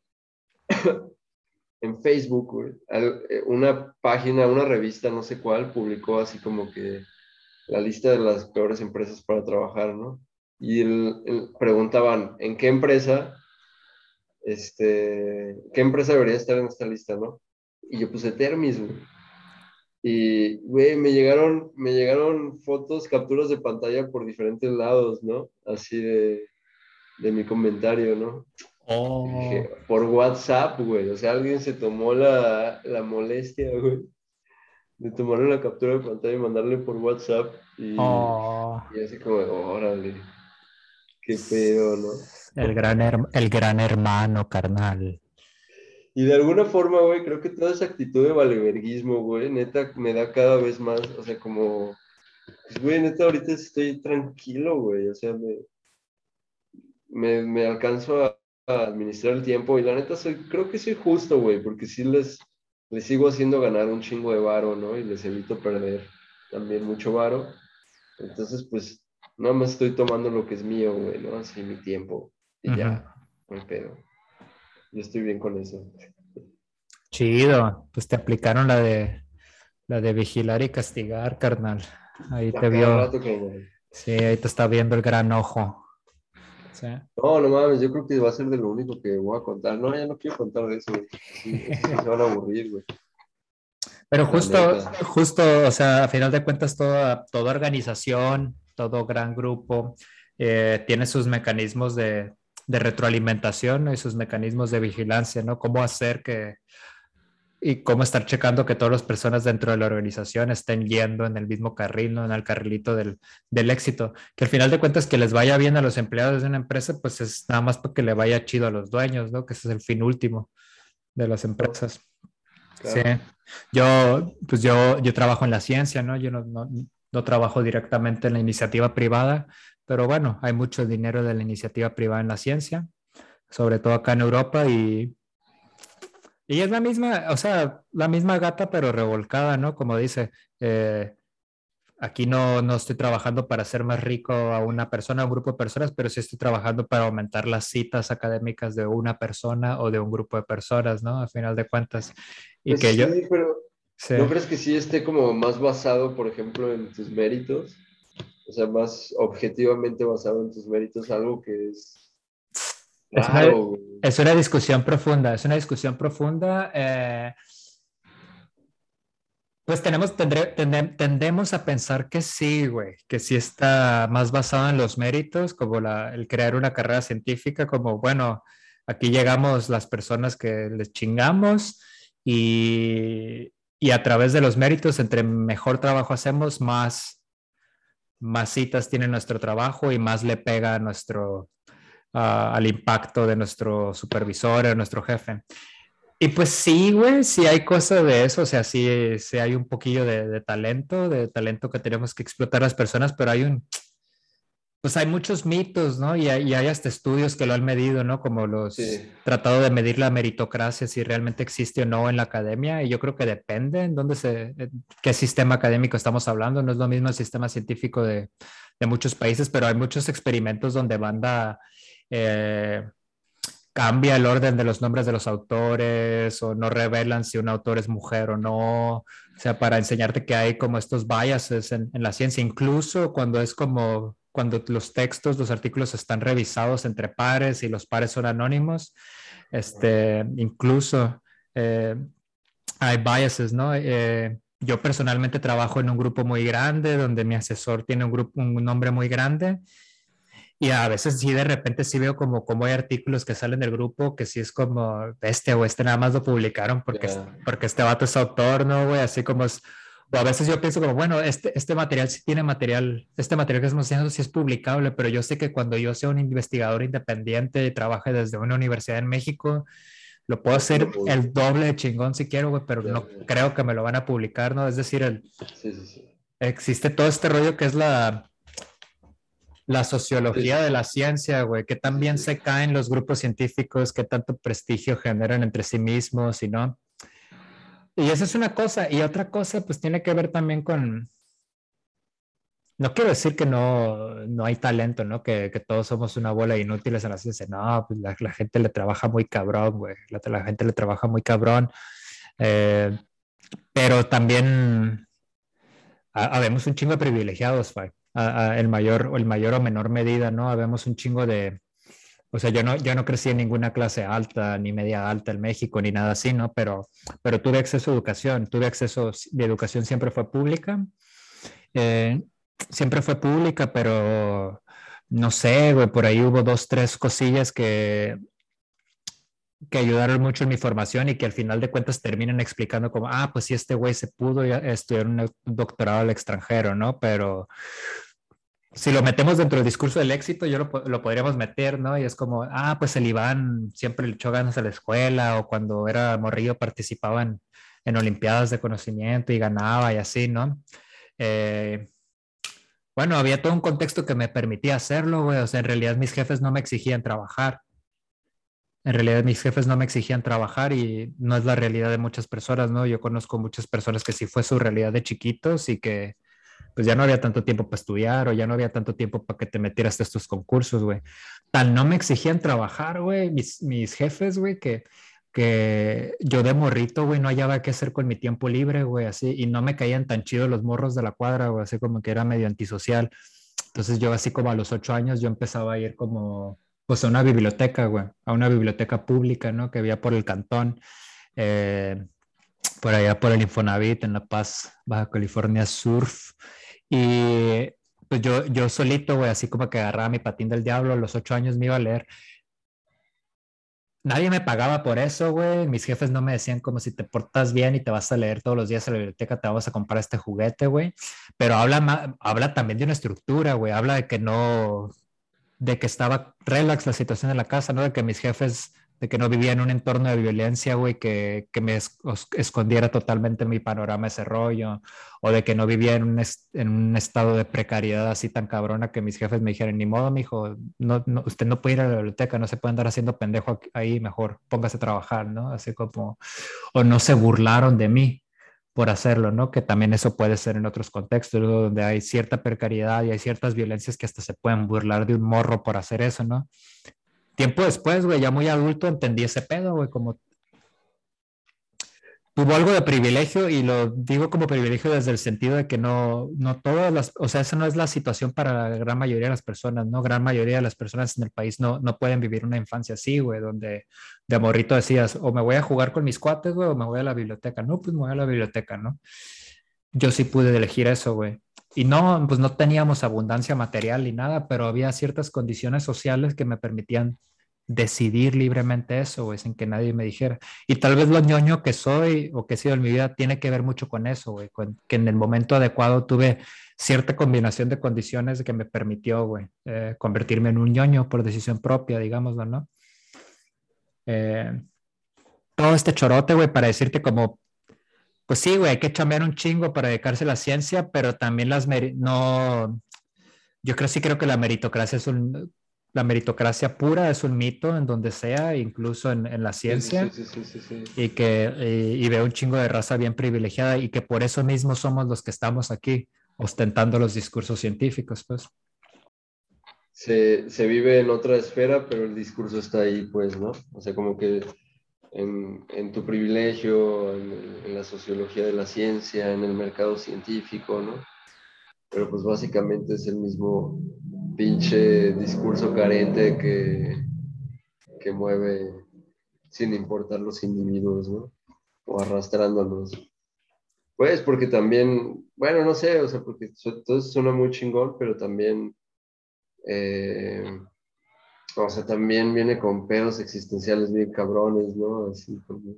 [SPEAKER 2] en Facebook, eh, una página, una revista, no sé cuál, publicó así como que la lista de las peores empresas para trabajar, ¿no? Y preguntaban, ¿en qué empresa, este, qué empresa debería estar en esta lista, ¿no? Y yo puse Termis, güey. Y, güey, me llegaron, me llegaron fotos, capturas de pantalla por diferentes lados, ¿no? Así de, de mi comentario, ¿no? Oh. por WhatsApp, güey. O sea, alguien se tomó la, la molestia, güey, de tomarle la captura de pantalla y mandarle por WhatsApp. Y, oh. y así como, órale, qué pedo, ¿no?
[SPEAKER 1] El gran, el gran hermano, carnal.
[SPEAKER 2] Y de alguna forma, güey, creo que toda esa actitud de valeverguismo, güey, neta, me da cada vez más, o sea, como, pues, güey, neta, ahorita estoy tranquilo, güey, o sea, me, me, me alcanzo a, administrar el tiempo y la neta soy, creo que soy justo, güey, porque sí les, les sigo haciendo ganar un chingo de varo, ¿no? Y les evito perder también mucho varo. Entonces, pues, nada más estoy tomando lo que es mío, güey, ¿no? Así mi tiempo y ya, no pedo. Yo estoy bien con eso.
[SPEAKER 1] Chido, pues te aplicaron la de la de vigilar y castigar, carnal. Ahí te vio. Sí, ahí te está viendo el gran ojo.
[SPEAKER 2] No, no mames, yo creo que va a ser de lo único que voy a contar. No, ya no quiero contar de eso. se van a aburrir, güey.
[SPEAKER 1] Pero justo, justo, o sea, a final de cuentas, toda, toda organización, todo gran grupo eh, tiene sus mecanismos de, de retroalimentación y sus mecanismos de vigilancia, ¿no? Cómo hacer que, y cómo estar checando que todas las personas dentro de la organización estén yendo en el mismo carril, ¿no? en el carrilito del, del, éxito. Que al final de cuentas que les vaya bien a los empleados de una empresa, pues es nada más para que le vaya chido a los dueños, ¿no? Que ese es el fin último de las empresas. Sí. Yo, pues yo, yo trabajo en la ciencia, ¿no? Yo no, no, no trabajo directamente en la iniciativa privada, pero bueno, hay mucho dinero de la iniciativa privada en la ciencia, sobre todo acá en Europa y y es la misma, o sea, la misma gata, pero revolcada, ¿no? Como dice, eh, aquí no, no estoy trabajando para hacer más rico a una persona, a un grupo de personas, pero sí estoy trabajando para aumentar las citas académicas de una persona o de un grupo de personas, ¿no? A final de cuentas. Y
[SPEAKER 2] pues que yo... pero ¿no crees que sí esté como más basado, por ejemplo, en tus méritos? O sea, más objetivamente basado en tus méritos, algo que es
[SPEAKER 1] es, una, discusión profunda, es una discusión profunda. Eh, pues tenemos, tendemos a pensar que sí, güey, que sí está más basado en los méritos, como la, el crear una carrera científica, como, bueno, aquí llegamos las personas que les chingamos y, y a través de los méritos, entre mejor trabajo hacemos, más, más citas tiene nuestro trabajo y más le pega nuestro, al impacto de nuestro supervisor, de nuestro jefe. Y pues sí, güey, sí hay cosas de eso, o sea, sí, sí hay un poquillo de, talento, de talento que tenemos que explotar las personas, pero hay un, pues hay muchos mitos, ¿no? Y hay, hay hasta estudios que lo han medido, ¿no? Como los tratado de medir la meritocracia, si realmente existe o no en la academia. Y yo creo que depende en dónde se, qué sistema académico estamos hablando. No es lo mismo el sistema científico de, de muchos países, pero hay muchos experimentos donde banda eh, cambia el orden de los nombres de los autores o no revelan si un autor es mujer o no. O sea, para enseñarte que hay como estos biases en, la ciencia, incluso cuando es como cuando los textos, los artículos están revisados entre pares y los pares son anónimos, este, incluso eh, hay biases, ¿no? Eh, yo personalmente trabajo en un grupo muy grande donde mi asesor tiene un, grupo, un nombre muy grande y a veces sí, de repente sí veo como, como hay artículos que salen del grupo que sí es como, este o este nada más lo publicaron porque, porque este vato es autor, ¿no, güey? Así como es, o a veces yo pienso como, bueno, este, este material sí tiene material, este material que estamos haciendo sí es publicable, pero yo sé que cuando yo sea un investigador independiente y trabaje desde una universidad en México, lo puedo hacer el doble de chingón si quiero, güey, pero no creo que me lo van a publicar, ¿no? Es decir, el, sí, sí, existe todo este rollo que es la la sociología de la ciencia, güey, que también se caen los grupos científicos, que tanto prestigio generan entre sí mismos y no. Y esa es una cosa. Y otra cosa, pues tiene que ver también con, no quiero decir que no, no hay talento, ¿no? Que, todos somos una bola de inútiles en la ciencia. No, pues la, gente le trabaja muy cabrón, güey. La, gente le trabaja muy cabrón. Eh, pero también habemos un chingo de privilegiados, güey. el mayor o el mayor o menor medida, ¿no? Habemos un chingo de, o sea, yo no, yo no crecí en ninguna clase alta ni media alta en México ni nada así, ¿no? Pero, pero tuve acceso a educación, tuve acceso, mi educación siempre fue pública, eh, siempre fue pública, pero no sé, güey, por ahí hubo dos, tres cosillas que, que ayudaron mucho en mi formación y que al final de cuentas terminan explicando como, ah, pues sí, este güey se pudo estudiar un doctorado al extranjero, ¿no? Pero si lo metemos dentro del discurso del éxito, yo lo, lo, podríamos meter, ¿no? Y es como, ah, pues el Iván siempre le echó ganas a la escuela o cuando era morrillo participaba en, en Olimpiadas de conocimiento y ganaba y así, ¿no? Eh, bueno, había todo un contexto que me permitía hacerlo, güey. O sea, en realidad mis jefes no me exigían trabajar. En realidad mis jefes no me exigían trabajar y no es la realidad de muchas personas, ¿no? Yo conozco muchas personas que sí fue su realidad de chiquitos y que pues ya no había tanto tiempo para estudiar o ya no había tanto tiempo para que te metieras a estos concursos, güey. Tal no me exigían trabajar, güey, mis, mis jefes, güey, que, que yo de morrito, güey, no hallaba qué hacer con mi tiempo libre, güey, así, y no me caían tan chidos los morros de la cuadra, güey, así como que era medio antisocial. Entonces yo así como a los ocho años yo empezaba a ir como, pues a una biblioteca, güey, a una biblioteca pública, ¿no? Que había por el cantón. Eh, por allá por el Infonavit en La Paz, Baja California Surf. Y pues yo, yo solito, güey, así como que agarraba mi patín del diablo, a los ocho años me iba a leer. Nadie me pagaba por eso, güey. Mis jefes no me decían como si te portas bien y te vas a leer todos los días en la biblioteca, te vas a comprar este juguete, güey. Pero habla, habla también de una estructura, güey. Habla de que no, de que estaba relax la situación en la casa, ¿no? De que mis jefes de que no vivía en un entorno de violencia, güey, que, que me escondiera totalmente mi panorama ese rollo, o de que no vivía en un, en un estado de precariedad así tan cabrona que mis jefes me dijeran, ni modo, mijo, no, no, usted no puede ir a la biblioteca, no se puede andar haciendo pendejo ahí, mejor póngase a trabajar, ¿no? Así como, o no se burlaron de mí por hacerlo, ¿no? Que también eso puede ser en otros contextos, donde hay cierta precariedad y hay ciertas violencias que hasta se pueden burlar de un morro por hacer eso, ¿no? Tiempo después, güey, ya muy adulto, entendí ese pedo, güey, como tuvo algo de privilegio y lo digo como privilegio desde el sentido de que no, no todas las, o sea, esa no es la situación para la gran mayoría de las personas, ¿no? Gran mayoría de las personas en el país no, no pueden vivir una infancia así, güey, donde de amorrito decías, o me voy a jugar con mis cuates, güey, o me voy a la biblioteca. No, pues me voy a la biblioteca, ¿no? Yo sí pude elegir eso, güey. Y no, pues no teníamos abundancia material ni nada, pero había ciertas condiciones sociales que me permitían decidir libremente eso, güey, sin que nadie me dijera. Y tal vez lo ñoño que soy o que he sido en mi vida tiene que ver mucho con eso, güey, que en el momento adecuado tuve cierta combinación de condiciones que me permitió, güey, eh, convertirme en un ñoño por decisión propia, digámoslo, ¿no? Eh, todo este chorote, güey, para decirte como, pues sí, güey, hay que chambear un chingo para dedicarse a la ciencia, pero también las, no, yo creo sí creo que la meritocracia es un, la meritocracia pura es un mito en donde sea, incluso en, en la ciencia, sí, sí, y que y, veo un chingo de raza bien privilegiada y que por eso mismo somos los que estamos aquí ostentando los discursos científicos, pues.
[SPEAKER 2] Se, se, vive en otra esfera, pero el discurso está ahí, pues, ¿no? O sea, como que en, en tu privilegio, en, en la sociología de la ciencia, en el mercado científico, ¿no? Pero pues básicamente es el mismo, pinche discurso carente que, que mueve sin importar los individuos, ¿no? O arrastrándolos. Pues porque también, bueno, no sé, o sea, porque todo eso suena muy chingón, pero también, eh, o sea, también viene con pedos existenciales bien cabrones, ¿no? Así como,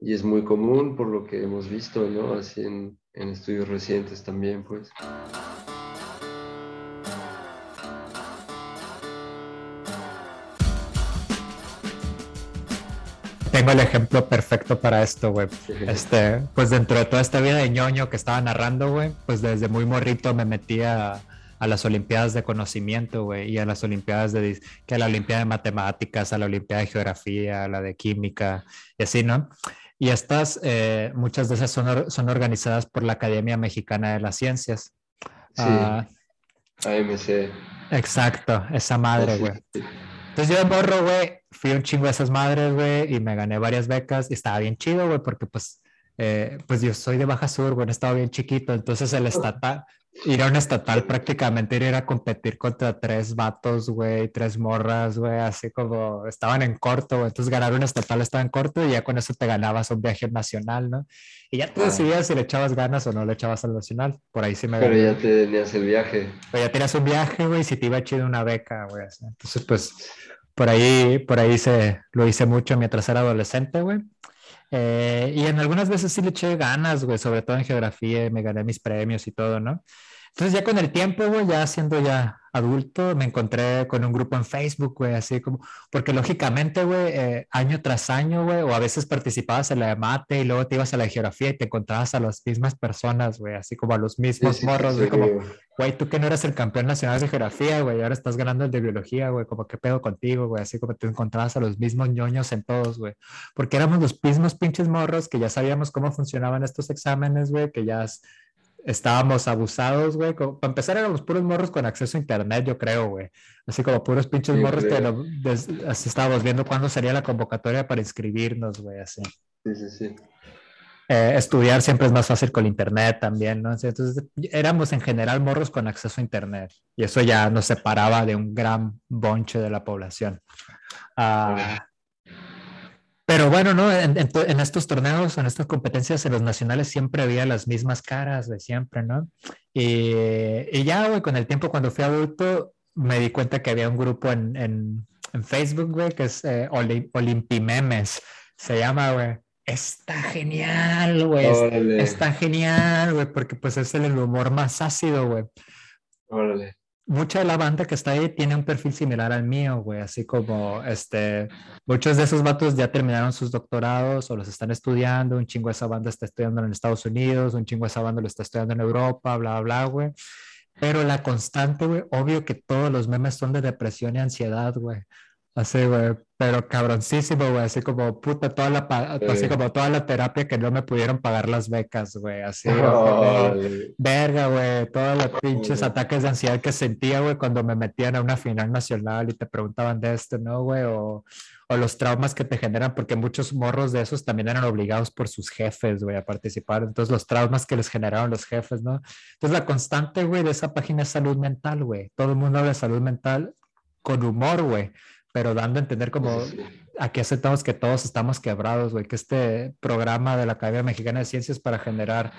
[SPEAKER 2] y es muy común por lo que hemos visto, ¿no? Así en, en estudios recientes también, pues.
[SPEAKER 1] tengo el ejemplo perfecto para esto, güey. Este, pues dentro de toda esta vida de ñoño que estaba narrando, güey, pues desde muy morrito me metía a, las Olimpiadas de conocimiento, güey, y a las Olimpiadas de, que a la Olimpiada de Matemáticas, a la Olimpiada de Geografía, a la de Química, y así, ¿no? Y estas, eh, muchas de esas son, son organizadas por la Academia Mexicana de las Ciencias.
[SPEAKER 2] Sí. Ah, AMC.
[SPEAKER 1] Exacto, esa madre, güey. Entonces yo de morro, güey, fui un chingo de esas madres, güey, y me gané varias becas y estaba bien chido, güey, porque pues, eh, pues yo soy de Baja Sur, güey, estaba bien chiquito, entonces el estatal, ir a un estatal prácticamente ir a competir contra tres vatos, güey, tres morras, güey, así como estaban en corto, güey. Entonces ganar un estatal estaba en corto y ya con eso te ganabas un viaje nacional, ¿no? Y ya tú decidías si le echabas ganas o no le echabas al nacional. Por ahí sí me
[SPEAKER 2] Pero ya tenías el viaje.
[SPEAKER 1] Pero ya tenías un viaje, güey, si te iba chido una beca, güey. Entonces, pues, por ahí, por ahí se, lo hice mucho mientras era adolescente, güey. Eh, y en algunas veces sí le eché ganas, güey, sobre todo en geografía, me gané mis premios y todo, ¿no? Entonces ya con el tiempo, güey, ya siendo ya adulto, me encontré con un grupo en Facebook, güey, así como, porque lógicamente, güey, eh, año tras año, güey, o a veces participabas en la de mate y luego te ibas a la de geografía y te encontrabas a las mismas personas, güey, así como a los mismos morros, güey, como, güey, tú que no eras el campeón nacional de geografía, güey, ahora estás ganando el de biología, güey, como qué pedo contigo, güey, así como te encontrabas a los mismos ñoños en todos, güey, porque éramos los mismos pinches morros que ya sabíamos cómo funcionaban estos exámenes, güey, que ya estábamos abusados, güey. Para empezar, éramos puros morros con acceso a internet, yo creo, güey. Así como puros pinches morros que así estábamos viendo cuándo sería la convocatoria para inscribirnos, güey, así.
[SPEAKER 2] Sí, sí, sí.
[SPEAKER 1] Eh, estudiar siempre es más fácil con internet también, ¿no? Entonces, éramos en general morros con acceso a internet y eso ya nos separaba de un gran bonche de la población. Ah, pero bueno, ¿no? En, estos torneos, en estas competencias en los nacionales siempre había las mismas caras de siempre, ¿no? Y, ya, güey, con el tiempo cuando fui adulto, me di cuenta que había un grupo en, en Facebook, güey, que es eh, Olimpimemes. Se llama, güey. Está genial, güey. Está, genial, güey, porque pues es el humor más ácido, güey.
[SPEAKER 2] Órale
[SPEAKER 1] mucha de la banda que está ahí tiene un perfil similar al mío, güey, así como, este, muchos de esos vatos ya terminaron sus doctorados o los están estudiando, un chingo de esa banda está estudiando en Estados Unidos, un chingo de esa banda lo está estudiando en Europa, bla, bla, güey. Pero la constante, güey, obvio que todos los memes son de depresión y ansiedad, güey. Así, güey, pero cabroncísimo, güey, así como puta, toda la, así como toda la terapia que no me pudieron pagar las becas, güey, así, verga, güey, todos los pinches ataques de ansiedad que sentía, güey, cuando me metían a una final nacional y te preguntaban de esto, ¿no, güey? O, o los traumas que te generan, porque muchos morros de esos también eran obligados por sus jefes, güey, a participar, entonces los traumas que les generaron los jefes, ¿no? Entonces la constante, güey, de esa página es salud mental, güey, todo el mundo habla de salud mental con humor, güey pero dando a entender como aquí aceptamos que todos estamos quebrados, güey, que este programa de la Academia Mexicana de Ciencias para generar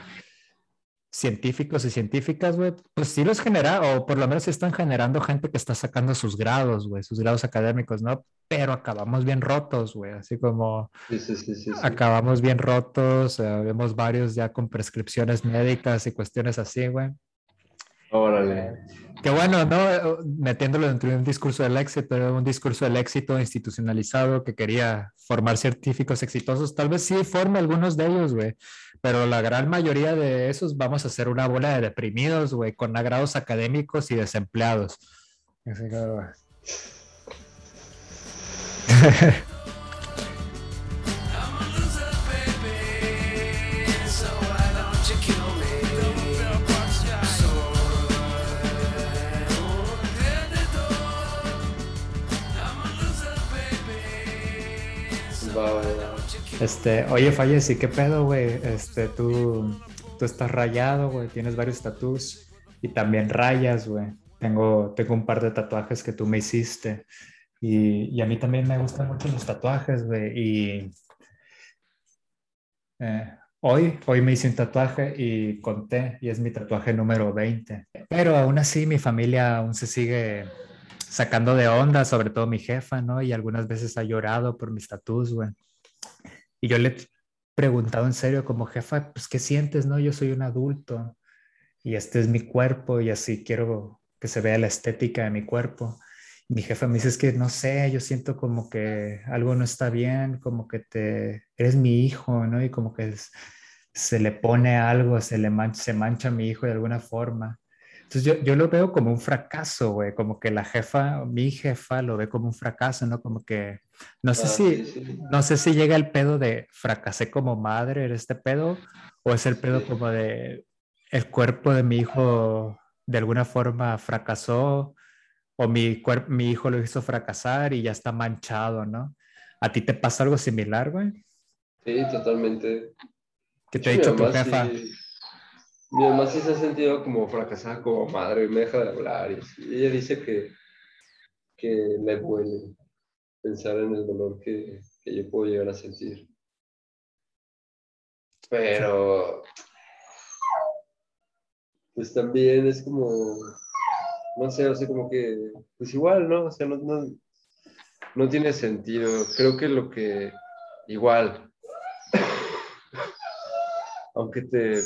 [SPEAKER 1] científicos y científicas, güey, pues sí los genera, o por lo menos están generando gente que está sacando sus grados, güey, sus grados académicos, ¿no? Pero acabamos bien rotos, güey, así como
[SPEAKER 2] sí, sí, sí,
[SPEAKER 1] acabamos bien rotos, eh, vemos varios ya con prescripciones médicas y cuestiones así, güey.
[SPEAKER 2] Órale.
[SPEAKER 1] Qué bueno, ¿no? Metiéndolo dentro de un discurso del éxito, un discurso del éxito institucionalizado que quería formar científicos exitosos. Tal vez sí forme algunos de ellos, güey, pero la gran mayoría de esos vamos a ser una bola de deprimidos, güey, con agrados académicos y desempleados. Este, oye, Falleci, ¿qué pedo, güey? Este, tú, tú estás rayado, güey, tienes varios tatuajes y también rayas, güey. Tengo, tengo un par de tatuajes que tú me hiciste y, y a mí también me gustan mucho los tatuajes, güey. Y eh, hoy, hoy me hice un tatuaje y conté y es mi tatuaje número 20. Pero aún así mi familia aún se sigue sacando de onda, sobre todo mi jefa, ¿no? Y algunas veces ha llorado por mis tatuajes, güey. Y yo le he preguntado en serio como jefa, pues, ¿qué sientes? No, yo soy un adulto y este es mi cuerpo y así quiero que se vea la estética de mi cuerpo. Y mi jefa me dice, es que no sé, yo siento como que algo no está bien, como que te, eres mi hijo, ¿no? Y como que se le pone algo, se le mancha, se mancha a mi hijo de alguna forma. Entonces yo, yo lo veo como un fracaso, güey, como que la jefa, mi jefa lo ve como un fracaso, ¿no? Como que, no sé ah, si, no sé si llega el pedo de fracasé como madre en este pedo, o es el pedo como de el cuerpo de mi hijo de alguna forma fracasó o mi, mi hijo lo hizo fracasar y ya está manchado, ¿no? ¿A ti te pasa algo similar, güey?
[SPEAKER 2] Sí, totalmente.
[SPEAKER 1] ¿Qué te ha dicho tu jefa?
[SPEAKER 2] Mi mamá se ha sentido como fracasada como madre, y me deja de hablar. Y, ella dice que, que le duele pensar en el dolor que, que yo puedo llegar a sentir. Pero, pues también es como, no sé, o sea, como que, pues igual, ¿no? O sea, no, no, no tiene sentido. Creo que lo que, igual, aunque te...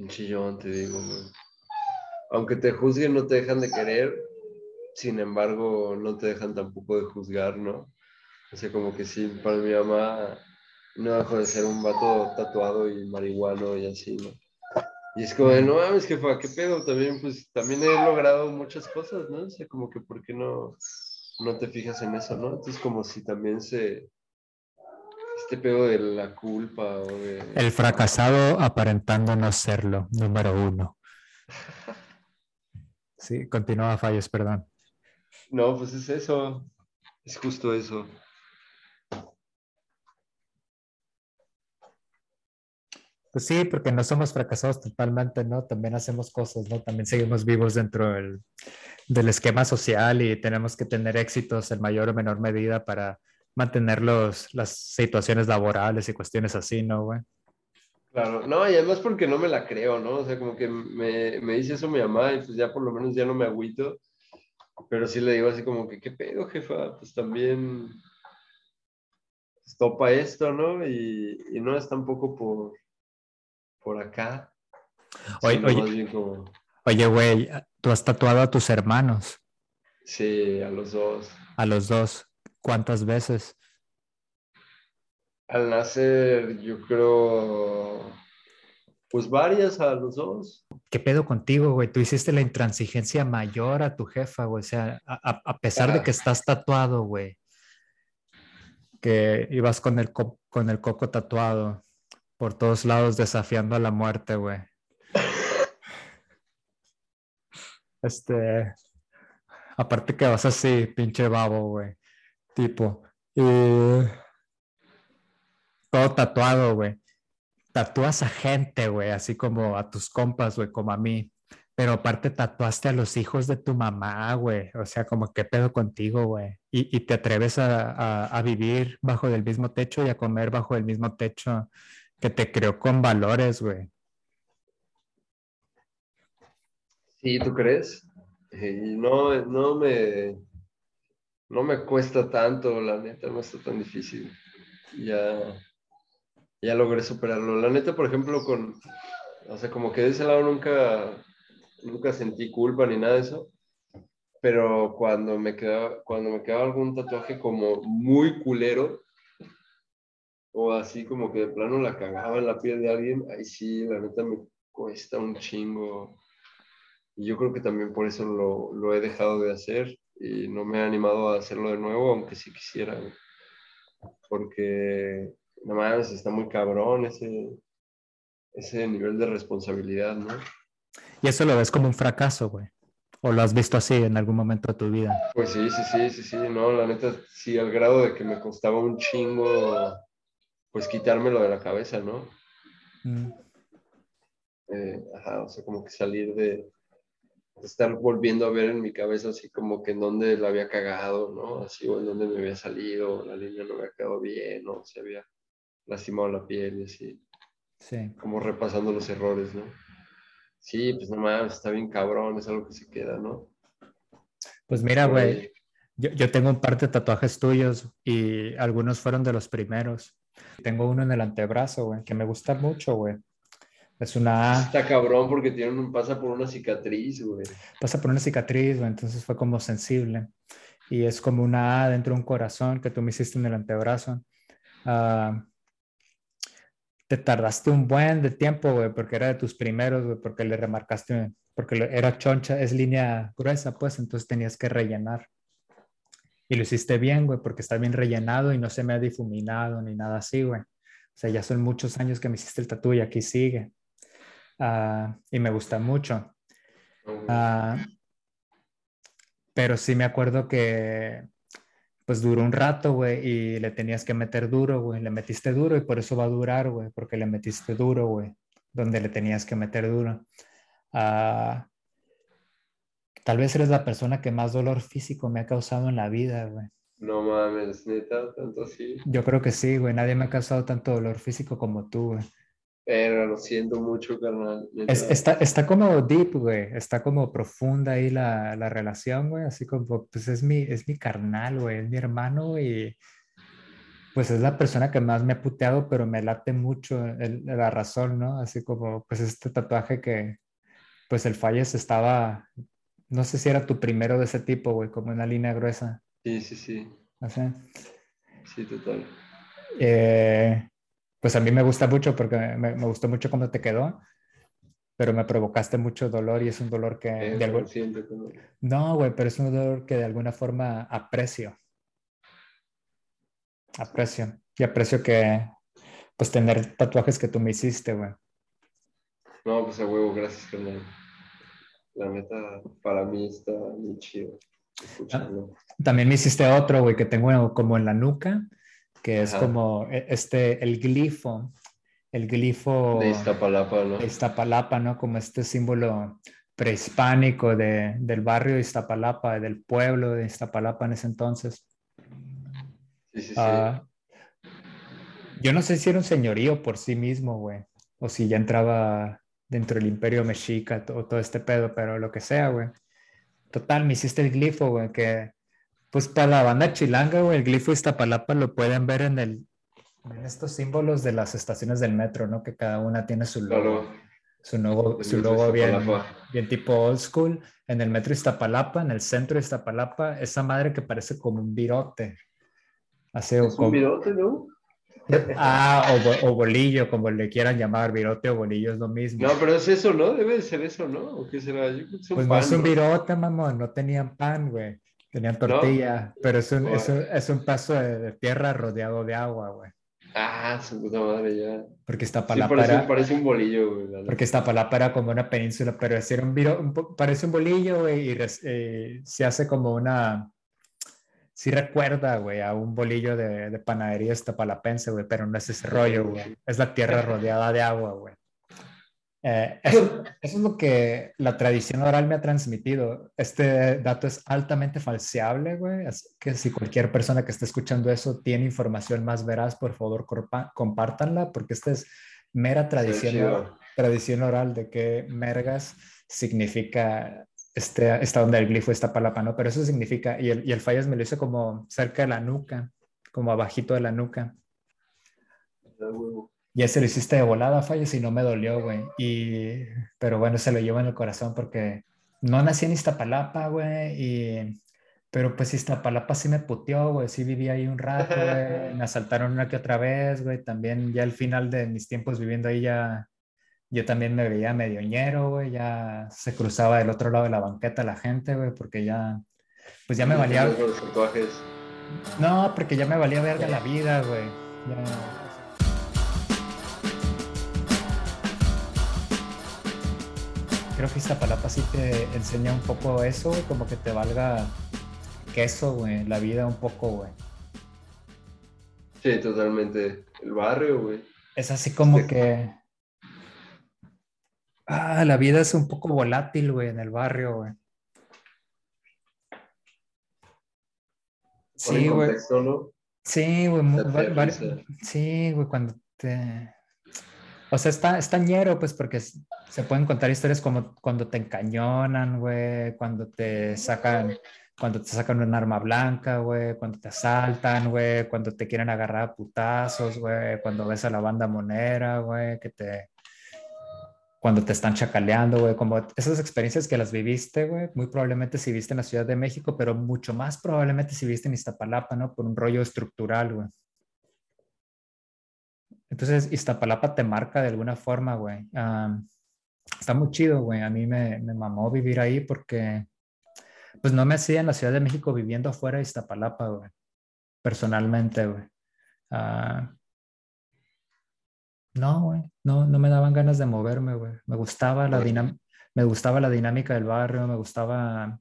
[SPEAKER 2] Pinchillón, te digo, Aunque te juzguen, no te dejan de querer, sin embargo, no te dejan tampoco de juzgar, ¿no? O sea, como que sí, para mi mamá no dejó de ser un vato tatuado y marihuano y así, ¿no? Y es como de, no mames, jefa, ¿qué pedo? También, pues, también he logrado muchas cosas, ¿no? O sea, como que, ¿por qué no, no te fijas en eso, no? Entonces, como si también se, este pedo de la culpa o de...
[SPEAKER 1] El fracasado aparentando no serlo, número uno. Sí, continúa fallos, perdón.
[SPEAKER 2] No, pues es eso, es justo eso.
[SPEAKER 1] Pues sí, porque no somos fracasados totalmente, ¿no? También hacemos cosas, ¿no? También seguimos vivos dentro del, del esquema social y tenemos que tener éxitos en mayor o menor medida para mantener los, las situaciones laborales y cuestiones así, ¿no, güey?
[SPEAKER 2] Claro, no, y además porque no me la creo, ¿no? O sea, como que me, me dice eso mi mamá y pues ya por lo menos ya no me agüito, pero sí le digo así como que, ¿qué pedo, jefa? Pues también topa esto, ¿no? Y, y no es tampoco por, por acá.
[SPEAKER 1] Oye, oye, oye, güey, ¿tú has tatuado a tus hermanos?
[SPEAKER 2] Sí, a los dos.
[SPEAKER 1] A los dos. ¿Cuántas veces?
[SPEAKER 2] Al nacer, yo creo, pues varias a los dos.
[SPEAKER 1] ¿Qué pedo contigo, güey? Tú hiciste la intransigencia mayor a tu jefa, güey. O sea, a, pesar de que estás tatuado, güey. Que ibas con el, con el coco tatuado por todos lados desafiando a la muerte, güey. Este, aparte que vas así, pinche babo, güey. Tipo, y todo tatuado, güey. Tatúas a gente, güey, así como a tus compas, güey, como a mí. Pero aparte tatuaste a los hijos de tu mamá, güey. O sea, como qué pedo contigo, güey. Y, y, te atreves a, a, vivir bajo el mismo techo y a comer bajo el mismo techo que te creó con valores, güey.
[SPEAKER 2] Sí, ¿tú crees? Y no, no me, no me cuesta tanto, la neta, no está tan difícil. Ya, ya logré superarlo. La neta, por ejemplo, con, o sea, como que de ese lado nunca, nunca sentí culpa ni nada de eso. Pero cuando me quedaba, cuando me quedaba algún tatuaje como muy culero, o así como que de plano la cagaba en la piel de alguien, ahí sí, la neta me cuesta un chingo. Y yo creo que también por eso lo, lo he dejado de hacer y no me he animado a hacerlo de nuevo, aunque sí quisiera. Porque nada más está muy cabrón ese, ese nivel de responsabilidad, ¿no?
[SPEAKER 1] Y eso lo ves como un fracaso, güey. ¿O lo has visto así en algún momento de tu vida?
[SPEAKER 2] Pues sí, sí, sí, sí, sí, no, la neta, sí, al grado de que me costaba un chingo pues quitármelo de la cabeza, ¿no? Mm. Eh, ajá, o sea, como que salir de, estar volviendo a ver en mi cabeza así como que en dónde la había cagado, ¿no? Así, o en dónde me había salido, la línea no había quedado bien, ¿no? Se había lastimado la piel y así.
[SPEAKER 1] Sí.
[SPEAKER 2] Como repasando los errores, ¿no? Sí, pues nomás está bien cabrón, es algo que se queda, ¿no?
[SPEAKER 1] Pues mira, güey, yo, yo tengo un par de tatuajes tuyos y algunos fueron de los primeros. Tengo uno en el antebrazo, güey, que me gusta mucho, güey. Es una
[SPEAKER 2] A. Está cabrón porque tiene un, pasa por una cicatriz, güey.
[SPEAKER 1] Pasa por una cicatriz, güey, entonces fue como sensible. Y es como una A dentro de un corazón que tú me hiciste en el antebrazo. Uh, te tardaste un buen de tiempo, güey, porque era de tus primeros, güey, porque le remarcaste, porque era choncha, es línea gruesa, pues, entonces tenías que rellenar. Y lo hiciste bien, güey, porque está bien rellenado y no se me ha difuminado ni nada así, güey. O sea, ya son muchos años que me hiciste el tatu y aquí sigue. Ah, y me gusta mucho. Ah, pero sí me acuerdo que pues duró un rato, güey, y le tenías que meter duro, güey. Le metiste duro y por eso va a durar, güey, porque le metiste duro, güey, donde le tenías que meter duro. Ah, tal vez eres la persona que más dolor físico me ha causado en la vida, güey.
[SPEAKER 2] No mames, neta, tanto así.
[SPEAKER 1] Yo creo que sí, güey. Nadie me ha causado tanto dolor físico como tú, güey.
[SPEAKER 2] Pero lo siento mucho, carnal.
[SPEAKER 1] está, está como deep, güey. Está como profunda ahí la, la relación, güey. Así como, pues es mi, es mi carnal, güey. Es mi hermano y pues es la persona que más me ha puteado, pero me late mucho la razón, ¿no? Así como, pues este tatuaje que, pues el falles estaba, no sé si era tu primero de ese tipo, güey, como una línea gruesa.
[SPEAKER 2] Sí, sí, sí.
[SPEAKER 1] ¿Así?
[SPEAKER 2] Sí, total.
[SPEAKER 1] Eh, pues a mí me gusta mucho porque me, gustó mucho cómo te quedó, pero me provocaste mucho dolor y es un dolor que... de No, güey, pero es un dolor que de alguna forma aprecio. Aprecio. Y aprecio que, pues, tener tatuajes que tú me hiciste, güey.
[SPEAKER 2] No, pues a huevo, gracias, carnal. La neta, para mí está muy chido.
[SPEAKER 1] Ah, también me hiciste otro, güey, que tengo como en la nuca que es como e, este, el glifo, el glifo
[SPEAKER 2] de Iztapalapa, ¿no?
[SPEAKER 1] De Iztapalapa, ¿no? Como este símbolo prehispánico de, del barrio de Iztapalapa, del pueblo de Iztapalapa en ese entonces.
[SPEAKER 2] Sí, sí, sí. Ah,
[SPEAKER 1] yo no sé si era un señorío por sí mismo, güey, o si ya entraba dentro del imperio mexica o todo este pedo, pero lo que sea, güey. Total, me hiciste el glifo, güey, que pues para la banda chilanga, güey, el glifo Iztapalapa lo pueden ver en, el, en estos símbolos de las estaciones del metro, ¿no? Que cada una tiene su logo. Su logo, su logo bien, bien tipo old school. En el metro Iztapalapa, en el centro de Iztapalapa, esa madre que parece como un virote.
[SPEAKER 2] Así, ¿Es un virote, no?
[SPEAKER 1] Ah, o, bolillo, como le quieran llamar, virote o bolillo es lo mismo.
[SPEAKER 2] No, pero es eso, ¿no? Debe ser eso, ¿no? ¿O qué será?
[SPEAKER 1] pues no es un virote, mamón, no tenían pan, güey. Tenían tortilla, pero es un, es, un, es un, paso de, tierra rodeado de agua, güey.
[SPEAKER 2] Ah, su puta madre, ya.
[SPEAKER 1] Porque esta palapa
[SPEAKER 2] sí, parece, parece, un bolillo, güey.
[SPEAKER 1] Porque esta palapa era como una península, pero es un, un, parece un bolillo, güey, y eh, se hace como una... Sí recuerda, güey, a un bolillo de, de panadería estapalapense, güey, pero no es ese rollo, güey. Es la tierra rodeada de agua, güey. Eh, eso, es lo que la tradición oral me ha transmitido. Este dato es altamente falseable, güey. Así que si cualquier persona que esté escuchando eso tiene información más veraz, por favor, compártanla, porque esta es mera tradición, tradición oral de que mergas significa este, esta onda del glifo, esta palapa, ¿no? Pero eso significa, y el, y el fallas me lo hizo como cerca de la nuca, como abajito de la nuca. Y ese lo hiciste de volada, falles, y no me dolió, güey. Y, pero bueno, se lo llevo en el corazón porque no nací en Iztapalapa, güey. Y, pero pues Iztapalapa sí me puteó, güey. Sí viví ahí un rato, güey. Me asaltaron una que otra vez, güey. También ya al final de mis tiempos viviendo ahí ya, yo también me veía medio ñero, güey. Ya se cruzaba del otro lado de la banqueta la gente, güey, porque ya, pues ya me valía... No, porque ya me valía verga la vida, güey. Ya creo que Iztapalapa sí te enseña un poco eso, como que te valga queso, güey, la vida un poco, güey.
[SPEAKER 2] Sí, totalmente. El barrio, güey.
[SPEAKER 1] Es así como que... Ah, la vida es un poco volátil, güey, en el barrio, güey.
[SPEAKER 2] Sí, güey.
[SPEAKER 1] Sí, güey. Sí, güey, cuando te o sea, está, está ñero, pues, porque se pueden contar historias como cuando te encañonan, güey, cuando te sacan, cuando te sacan un arma blanca, güey, cuando te asaltan, güey, cuando te quieren agarrar a putazos, güey, cuando ves a la banda monera, güey, que te, cuando te están chacaleando, güey, como esas experiencias que las viviste, güey, muy probablemente si viste en la Ciudad de México, pero mucho más probablemente si viste en Iztapalapa, ¿no? Por un rollo estructural, güey. Entonces, Iztapalapa te marca de alguna forma, güey. está muy chido, güey. A mí me, me, mamó vivir ahí porque, pues no me hacía en la Ciudad de México viviendo afuera de Iztapalapa, güey. Personalmente, güey. Ah, No, güey, no, no me daban ganas de moverme, güey. Me gustaba la me gustaba la dinámica del barrio, me gustaba,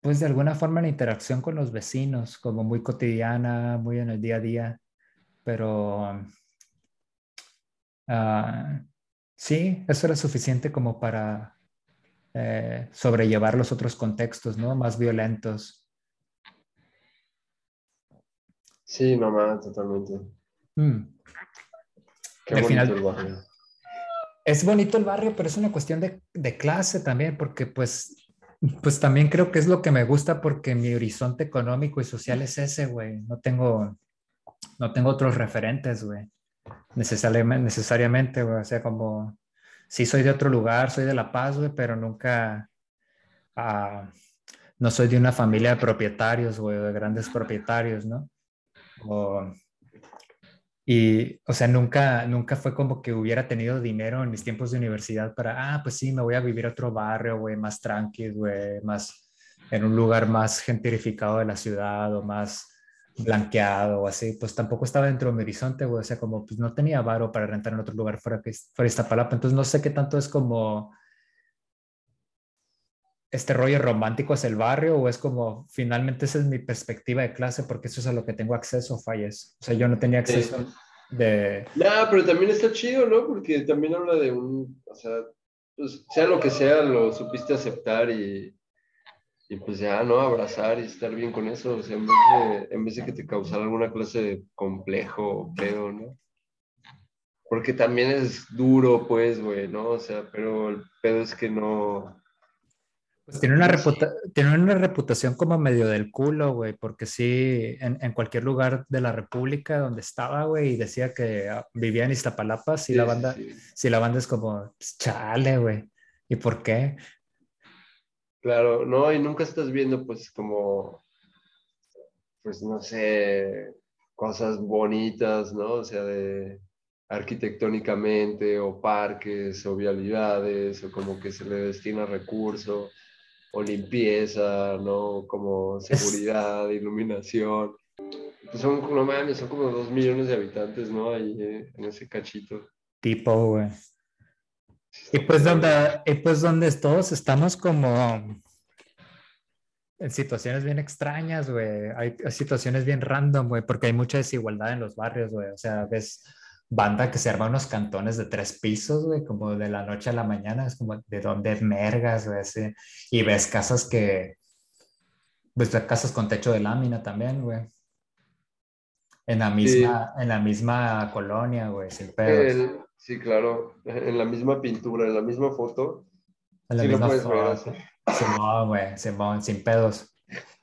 [SPEAKER 1] pues de alguna forma la interacción con los vecinos, como muy cotidiana, muy en el día a día, pero ah, sí, eso era suficiente como para eh, sobrellevar los otros contextos, ¿no? Más violentos.
[SPEAKER 2] Sí, mamá, totalmente.
[SPEAKER 1] Mm. Qué bonito el barrio. Es bonito el barrio, pero es una cuestión de, de, clase también, porque pues, pues también creo que es lo que me gusta porque mi horizonte económico y social es ese, güey. No tengo, no tengo otros referentes, güey. Necesariamente, necesariamente, güey. O sea, como, sí soy de otro lugar, soy de La Paz, güey, pero nunca, ah, no soy de una familia de propietarios, güey, de grandes propietarios, ¿no? Y, o sea, nunca, nunca fue como que hubiera tenido dinero en mis tiempos de universidad para, ah, pues sí, me voy a vivir a otro barrio, güey, más tranquilo, güey, más en un lugar más gentrificado de la ciudad o más blanqueado o así, pues tampoco estaba dentro de mi horizonte, güey, o sea, como pues no tenía varo para rentar en otro lugar fuera que fuera Iztapalapa, entonces no sé qué tanto es como este rollo romántico es el barrio o es como finalmente esa es mi perspectiva de clase porque eso es a lo que tengo acceso, falles. O sea, yo no tenía acceso de...
[SPEAKER 2] No, pero también está chido, ¿no? Porque también habla de un, o sea, pues sea lo que sea, lo supiste aceptar y, y pues ya, ¿no? Abrazar y estar bien con eso, o sea, en vez de, en vez de que te causara alguna clase de complejo o pedo, ¿no? Porque también es duro, pues, güey, ¿no? O sea, pero el pedo es que no,
[SPEAKER 1] pues tiene una, tiene una reputación como medio del culo, güey, porque sí, en, en, cualquier lugar de la República donde estaba, güey, y decía que ah, vivía en Iztapalapa, sí, la banda, sí. la banda es como, chale, güey, ¿y por qué?
[SPEAKER 2] Claro, no, y nunca estás viendo, pues, como, pues, no sé, cosas bonitas, ¿no? O sea, de arquitectónicamente, o parques, o vialidades, o como que se le destina recursos o limpieza, ¿no? Como seguridad, iluminación. Pues son, no mames, son como dos millones de habitantes, ¿no? Ahí eh, en ese cachito.
[SPEAKER 1] Tipo, güey. Y pues donde, y pues donde todos estamos como en situaciones bien extrañas, güey. Hay, situaciones bien random, güey, porque hay mucha desigualdad en los barrios, güey. O sea, ves banda que se arma unos cantones de tres pisos, güey, como de la noche a la mañana, es como de dónde mergas, güey, así. Y ves casas que, ves casas con techo de lámina también, güey. En la misma, en la misma colonia, güey, sin pedos.
[SPEAKER 2] Sí, claro, en la misma pintura, en la misma foto.
[SPEAKER 1] En la misma foto. güey, sin pedos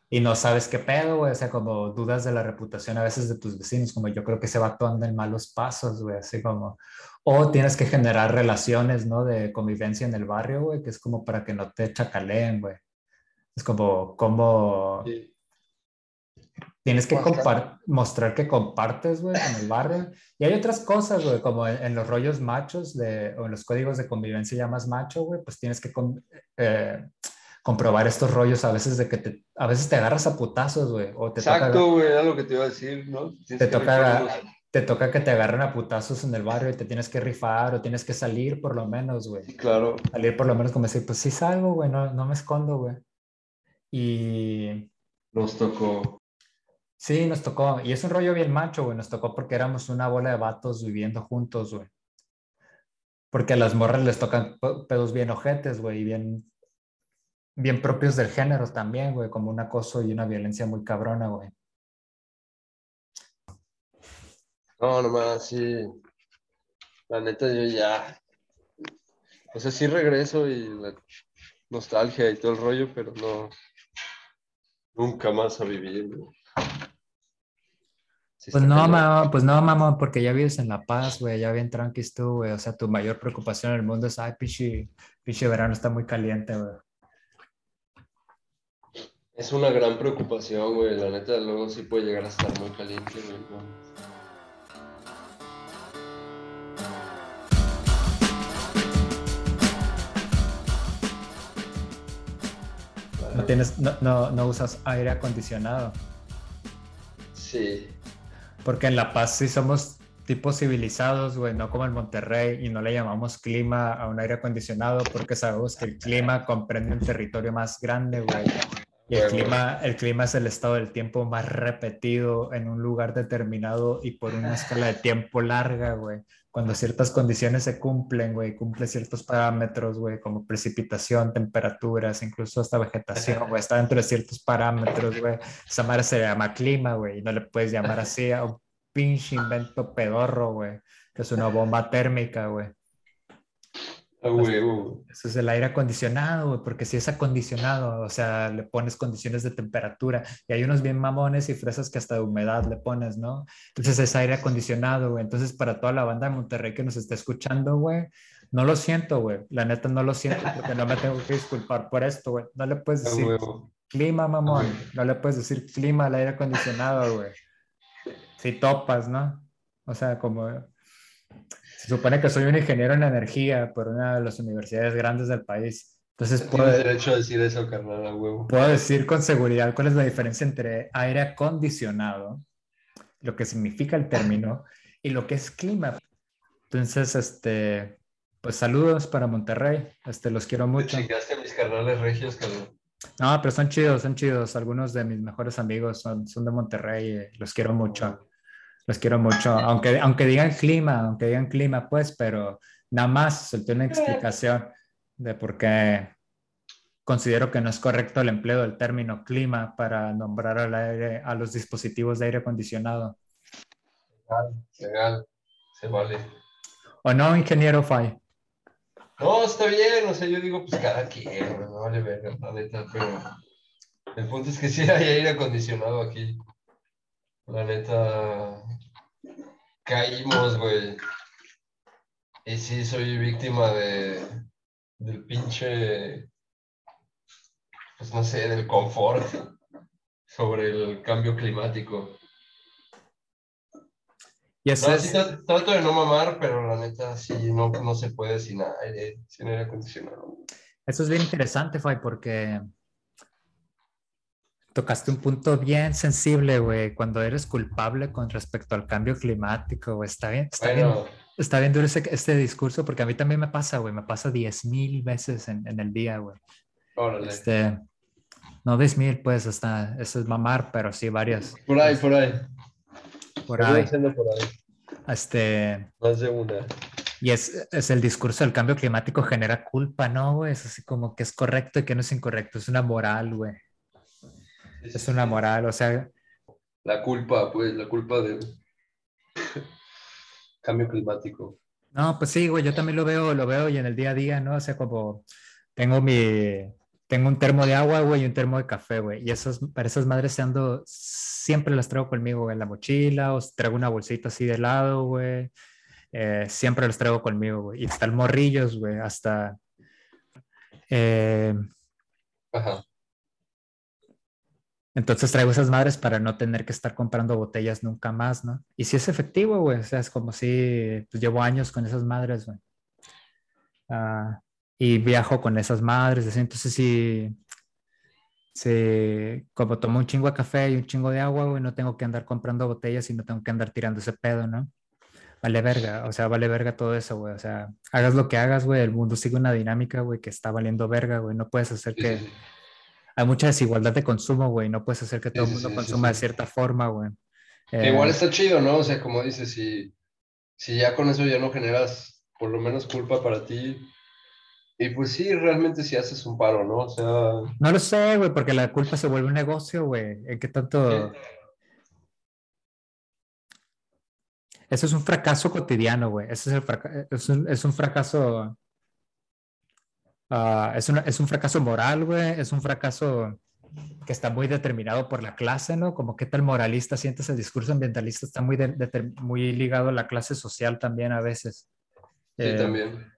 [SPEAKER 1] y no sabes qué pedo, güey, o sea, como dudas de la reputación a veces de tus vecinos, como yo creo que se va actuando en malos pasos, güey, así como, o tienes que generar relaciones, ¿no? De convivencia en el barrio, güey, que es como para que no te chacaleen, güey. Es como, como... Tienes que mostrar que compartes, güey, en el barrio. Y hay otras cosas, güey, como en, los rollos machos de, o en los códigos de convivencia ya más macho, güey, pues tienes que eh, comprobar estos rollos a veces de que te, a veces te agarras a putazos, güey.
[SPEAKER 2] Exacto, güey, era lo que te iba a decir, ¿no?
[SPEAKER 1] te toca, te toca que te agarren a putazos en el barrio y te tienes que rifar o tienes que salir por lo menos, güey.
[SPEAKER 2] Claro.
[SPEAKER 1] Salir por lo menos como decir, pues sí salgo, güey, no, no me escondo, güey. Y...
[SPEAKER 2] Nos tocó.
[SPEAKER 1] Sí, nos tocó. Y es un rollo bien macho, güey. Nos tocó porque éramos una bola de vatos viviendo juntos, güey. Porque a las morras les tocan pedos bien ojetes, güey, y bien bien propios del género también, güey, como un acoso y una violencia muy cabrona, güey.
[SPEAKER 2] No, nomás, sí. La neta, yo ya. O sea, sí regreso y la nostalgia y todo el rollo, pero no. Nunca más a vivir, güey.
[SPEAKER 1] Pues no, mamá, pues no, mamá, porque ya vives en La Paz, güey, ya bien tranquis tú, güey. O sea, tu mayor preocupación en el mundo es, ay, pichi, pichi verano está muy caliente, güey.
[SPEAKER 2] Es una gran preocupación, güey. La neta, luego sí puede llegar a estar muy caliente, güey.
[SPEAKER 1] No, tienes, no, no, no, usas aire acondicionado.
[SPEAKER 2] Sí.
[SPEAKER 1] Porque en La Paz sí somos tipos civilizados, güey, no como el Monterrey, y no le llamamos clima a un aire acondicionado porque sabemos que el clima comprende un territorio más grande, güey. Y el clima, el clima es el estado del tiempo más repetido en un lugar determinado y por una escala de tiempo larga, güey. Cuando ciertas condiciones se cumplen, güey, cumple ciertos parámetros, güey, como precipitación, temperaturas, incluso hasta vegetación, güey, está dentro de ciertos parámetros, güey. Esa madre se llama clima, güey, y no le puedes llamar así a un pinche invento pedorro, güey, que es una bomba térmica, güey. Eso es el aire acondicionado, güey, porque si es acondicionado, o sea, le pones condiciones de temperatura y hay unos bien mamones y fresas que hasta de humedad le pones, ¿no? Entonces es aire acondicionado, güey. Entonces para toda la banda de Monterrey que nos está escuchando, güey, no lo siento, güey. La neta no lo siento porque no me tengo que disculpar por esto, güey. No le puedes decir clima, mamón. No le puedes decir clima al aire acondicionado, güey. Si topas, ¿no? O sea, como se supone que soy un ingeniero en energía por una de las universidades grandes del país. Entonces
[SPEAKER 2] puedo, derecho a decir eso, carnal, a huevo.
[SPEAKER 1] Puedo decir con seguridad cuál es la diferencia entre aire acondicionado, lo que significa el término, y lo que es clima. Entonces, este, pues saludos para Monterrey. Este, los quiero mucho.
[SPEAKER 2] ¿Te mis carnales regios, carnal?
[SPEAKER 1] No, pero son chidos, son chidos. Algunos de mis mejores amigos son, son de Monterrey. Los quiero mucho. Los quiero mucho, aunque, aunque digan clima, aunque digan clima, pues, pero nada más solté una explicación de por qué considero que no es correcto el empleo del término clima para nombrar al aire, a los dispositivos de aire acondicionado.
[SPEAKER 2] Legal, legal, se vale.
[SPEAKER 1] ¿O no, ingeniero Fay?
[SPEAKER 2] No, está bien, o sea, yo digo, pues cada quien, no vale ver, la neta, pero el punto es que sí hay aire acondicionado aquí. La neta, caímos, güey. Y sí, soy víctima de, del pinche, pues no sé, del confort sobre el cambio climático. Y eso es... trato de no mamar, pero la neta sí, no, no se puede sin aire, sin aire acondicionado.
[SPEAKER 1] Eso es bien interesante, Fay, porque tocaste un punto bien sensible, güey, cuando eres culpable con respecto al cambio climático, güey. Está bien, está bien. Está bien duro este discurso porque a mí también me pasa, güey. Me pasa diez mil veces en, en, el día, güey.
[SPEAKER 2] Órale.
[SPEAKER 1] Este, no diez mil, pues, hasta, eso es mamar, pero sí varias.
[SPEAKER 2] Por ahí, por ahí.
[SPEAKER 1] Por ahí.
[SPEAKER 2] por ahí.
[SPEAKER 1] Este.
[SPEAKER 2] Más de una.
[SPEAKER 1] Y es, es, el discurso del cambio climático genera culpa, ¿no, güey? Es así como que es correcto y que no es incorrecto. Es una moral, güey. Es una moral, o sea.
[SPEAKER 2] La culpa, pues, la culpa del cambio climático.
[SPEAKER 1] No, pues sí, güey, yo también lo veo, lo veo y en el día a día, ¿no? O sea, como tengo mi, tengo un termo de agua, güey, y un termo de café, güey. Y esos, para esas madres ando, siempre las traigo conmigo güey, en la mochila, o traigo una bolsita así de lado, güey. Eh, siempre los traigo conmigo, güey. Y están morrillos, güey, hasta... Eh, Ajá. Entonces traigo esas madres para no tener que estar comprando botellas nunca más, ¿no? Y si es efectivo, güey, o sea, es como si pues, llevo años con esas madres, güey. Ah, y viajo con esas madres, así, entonces sí, sí, como tomo un chingo de café y un chingo de agua, güey, no tengo que andar comprando botellas y no tengo que andar tirando ese pedo, ¿no? Vale verga, o sea, vale verga todo eso, güey, o sea, hagas lo que hagas, güey, el mundo sigue una dinámica, güey, que está valiendo verga, güey, no puedes hacer que hay mucha desigualdad de consumo, güey. No puedes hacer que todo el mundo consuma de cierta forma, güey.
[SPEAKER 2] Igual eh, está chido, ¿no? O sea, como dices, si, si ya con eso ya no generas por lo menos culpa para ti, y pues sí, realmente si haces un paro, ¿no? O sea...
[SPEAKER 1] No lo sé, güey, porque la culpa se vuelve un negocio, güey. ¿En qué tanto...? Eso es un fracaso cotidiano, güey. Eso es, el es, un, es un fracaso Ah, es, es, un fracaso moral, güey, es un fracaso que está muy determinado por la clase, ¿no? Como qué tal moralista sientes el discurso ambientalista, está muy, muy ligado a la clase social también a veces.
[SPEAKER 2] Sí, eh, también.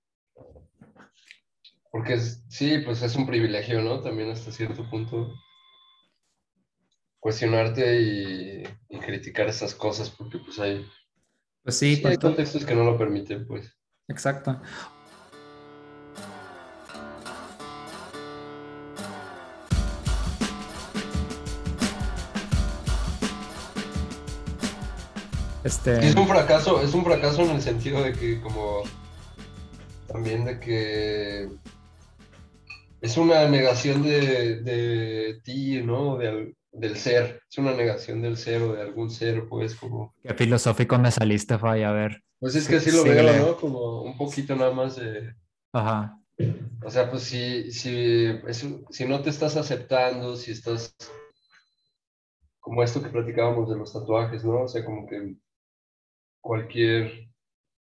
[SPEAKER 2] Porque sí, pues es un privilegio, ¿no? También hasta cierto punto cuestionarte y, criticar esas cosas, porque pues hay,
[SPEAKER 1] pues sí,
[SPEAKER 2] sí hay contextos que no lo permiten, pues.
[SPEAKER 1] Exacto. Este...
[SPEAKER 2] Es un fracaso, es un fracaso en el sentido de que como también de que es una negación de, de ti, ¿no? del ser, es una negación del ser o de algún ser, pues como...
[SPEAKER 1] Qué filosófico me saliste, Fay, a ver.
[SPEAKER 2] Pues es que así lo veo, ¿no? Como un poquito nada más de...
[SPEAKER 1] Ajá.
[SPEAKER 2] O sea, pues si, si, si no te estás aceptando, si estás como esto que platicábamos de los tatuajes, ¿no? O sea, como que cualquier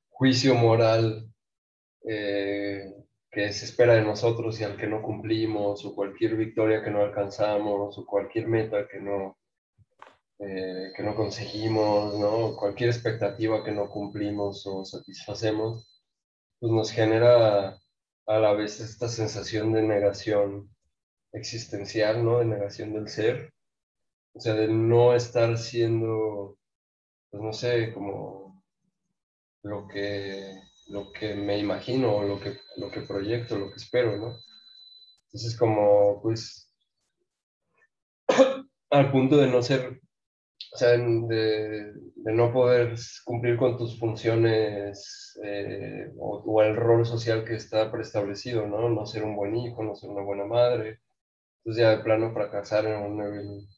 [SPEAKER 2] juicio moral eh, que se espera de nosotros y al que no cumplimos, o cualquier victoria que no alcanzamos, o cualquier meta que no, eh, que no conseguimos, ¿no? Cualquier expectativa que no cumplimos o satisfacemos, pues nos genera a la vez esta sensación de negación existencial, ¿no? De negación del ser. O sea, de no estar siendo, pues no sé, como lo que, lo que me imagino, lo que, lo que proyecto, lo que espero, ¿no? Entonces, como, pues, al punto de no ser o sea, de, no poder cumplir con tus funciones eh, o, el rol social que está preestablecido, ¿no? No ser un buen hijo, no ser una buena madre. Entonces ya de plano fracasar en un nivel,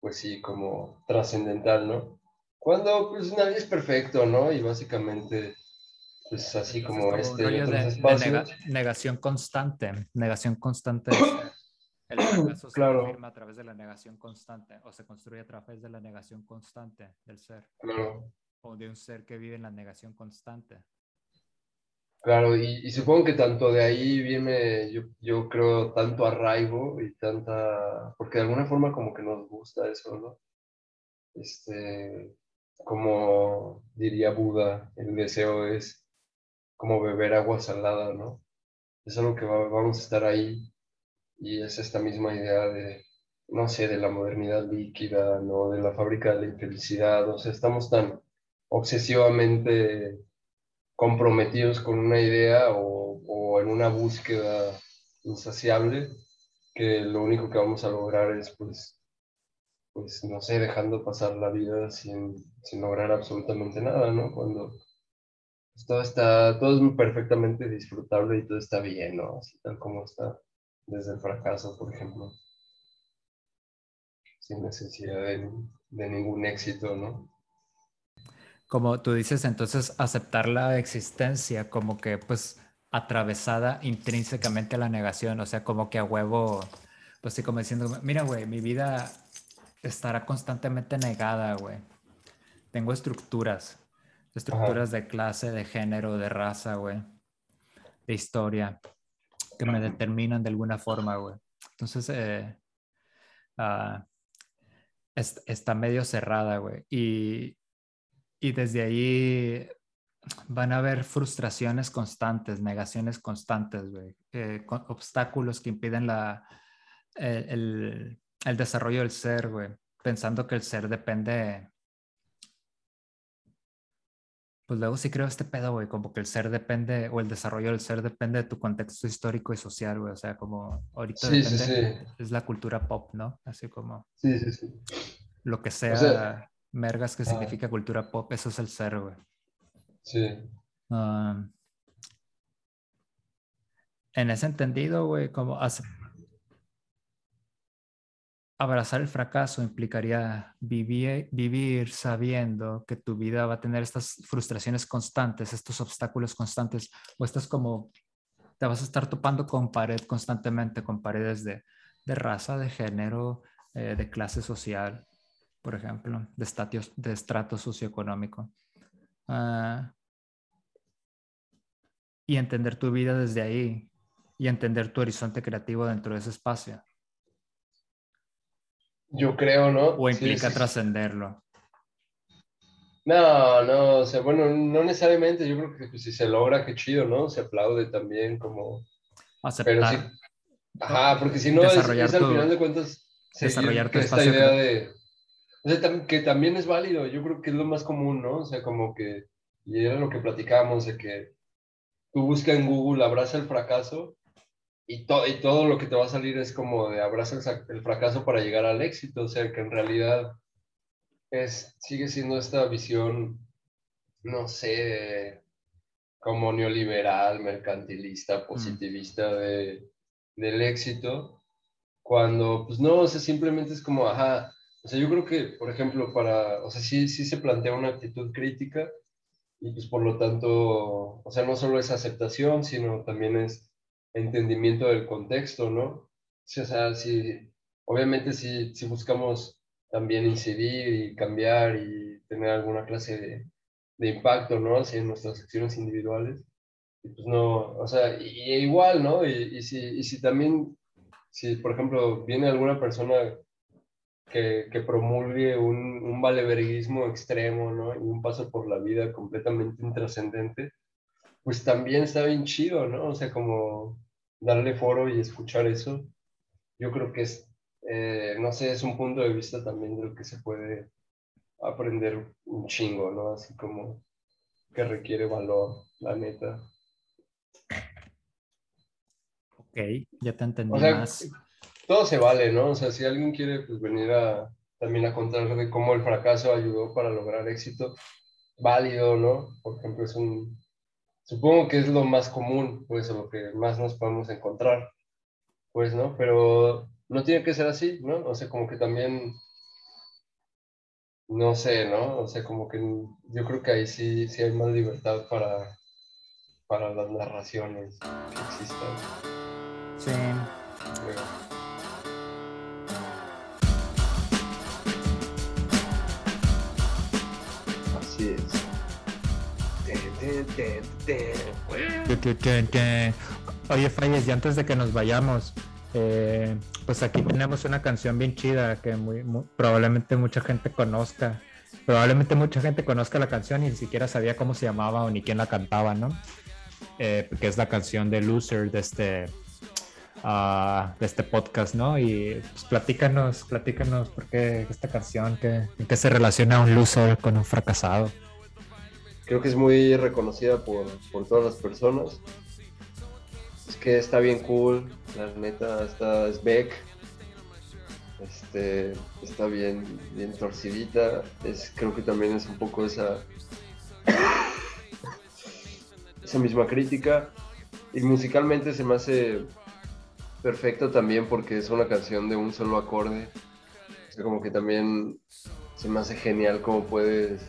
[SPEAKER 2] pues sí, como trascendental, ¿no? Cuando pues nadie es perfecto, ¿no? Y básicamente, pues así como, este
[SPEAKER 1] negación constante, negación constante. El fracaso se claro. confirma a través de la negación constante o se construye a través de la negación constante del ser.
[SPEAKER 2] Claro.
[SPEAKER 1] O de un ser que vive en la negación constante.
[SPEAKER 2] Claro, y, supongo que tanto de ahí viene, yo, yo, creo, tanto arraigo y tanta, porque de alguna forma como que nos gusta eso, ¿no? Este, como diría Buda, el deseo es como beber agua salada, ¿no? Es algo que vamos a estar ahí y es esta misma idea de, no sé, de la modernidad líquida, ¿no? De la fábrica de la infelicidad, o sea, estamos tan obsesivamente comprometidos con una idea o, o en una búsqueda insaciable que lo único que vamos a lograr es, pues, pues no sé, dejando pasar la vida sin, sin lograr absolutamente nada, ¿no? Cuando pues, todo está, todo es perfectamente disfrutable y todo está bien, ¿no? Así tal como está desde el fracaso, por ejemplo, sin necesidad de, ningún éxito, ¿no?
[SPEAKER 1] Como tú dices, entonces aceptar la existencia como que pues atravesada intrínsecamente a la negación, o sea, como que a huevo, pues sí, como diciendo, mira, güey, mi vida estará constantemente negada, güey. Tengo estructuras, estructuras de clase, de género, de raza, güey, de historia que me determinan de alguna forma, güey. Entonces, eh, ah, está medio cerrada, güey. Y, y desde ahí van a haber frustraciones constantes, negaciones constantes, güey. Eh, obstáculos que impiden la, el, el, desarrollo del ser, güey. Pensando que el ser depende pues luego sí creo este pedo, güey, como que el ser depende, o el desarrollo del ser depende de tu contexto histórico y social, güey, o sea, como ahorita es la cultura pop, ¿no? Así como...
[SPEAKER 2] Sí, sí, sí.
[SPEAKER 1] Lo que sea, mergas que significa cultura pop, eso es el ser, güey.
[SPEAKER 2] Sí.
[SPEAKER 1] en ese entendido, güey, como hace, abrazar el fracaso implicaría vivir, sabiendo que tu vida va a tener estas frustraciones constantes, estos obstáculos constantes, o estás como, te vas a estar topando con pared constantemente, con paredes de, raza, de género, eh, de clase social, por ejemplo, de, estatios, de estrato socioeconómico. Ah, y entender tu vida desde ahí y entender tu horizonte creativo dentro de ese espacio.
[SPEAKER 2] Yo creo, ¿no?
[SPEAKER 1] ¿O implica trascenderlo?
[SPEAKER 2] No, no, o sea, bueno, no necesariamente, yo creo que pues, si se logra, qué chido, ¿no? Se aplaude también como...
[SPEAKER 1] Aceptar.
[SPEAKER 2] Ajá, porque si no, es, al final de cuentas...
[SPEAKER 1] Desarrollar tu
[SPEAKER 2] esta idea de... O sea, que también es válido, yo creo que es lo más común, ¿no? O sea, como que... Y era lo que platicábamos, de que tú buscas en Google, abraza el fracaso y, y todo lo que te va a salir es como de abraza el, fracaso para llegar al éxito, o sea que en realidad es, sigue siendo esta visión, no sé, como neoliberal, mercantilista, positivista de, del éxito, cuando, pues no, o sea, simplemente es como, ajá, o sea, yo creo que, por ejemplo, para, o sea, sí, sí se plantea una actitud crítica y pues por lo tanto, o sea, no solo es aceptación, sino también es entendimiento del contexto, ¿no? O sea, si, obviamente si, si buscamos también incidir y cambiar y tener alguna clase de, de impacto, ¿no? Así en nuestras acciones individuales. Y pues no, o sea, y, igual, ¿no? Y, y, si, y si también, si por ejemplo viene alguna persona que, que promulgue un, un valeverguismo extremo, ¿no? Y un paso por la vida completamente intrascendente, pues también está bien chido, ¿no? O sea, como darle foro y escuchar eso, yo creo que es, eh, no sé, es un punto de vista también de lo que se puede aprender un chingo, ¿no? Así como que requiere valor, la neta.
[SPEAKER 1] Ok, ya te entendí más.
[SPEAKER 2] Todo se vale, ¿no? O sea, si alguien quiere pues, venir a también a contar de cómo el fracaso ayudó para lograr éxito, válido, ¿no? Por ejemplo, es un, supongo que es lo más común, pues, o lo que más nos podemos encontrar, pues, ¿no? Pero no tiene que ser así, ¿no? O sea, como que también no sé, ¿no? O sea, como que yo creo que ahí sí, sí hay más libertad para, para las narraciones que existan.
[SPEAKER 1] Sí.
[SPEAKER 2] Así es.
[SPEAKER 1] Oye, Falles, y antes de que nos vayamos, eh, pues aquí tenemos una canción bien chida que probablemente mucha gente conozca. Probablemente mucha gente conozca la canción y ni siquiera sabía cómo se llamaba o ni quién la cantaba, ¿no? Eh, que es la canción de Loser de este, uh, de este podcast, ¿no? Y pues platícanos, platícanos por qué esta canción, que, en qué se relaciona un loser con un fracasado.
[SPEAKER 2] Creo que es muy reconocida por, por todas las personas. Es que está bien cool, la neta, está es Beck, este, está bien, bien torcidita, es, creo que también es un poco esa, esa misma crítica, y musicalmente se me hace perfecto también porque es una canción de un solo acorde, o como que también se me hace genial cómo puedes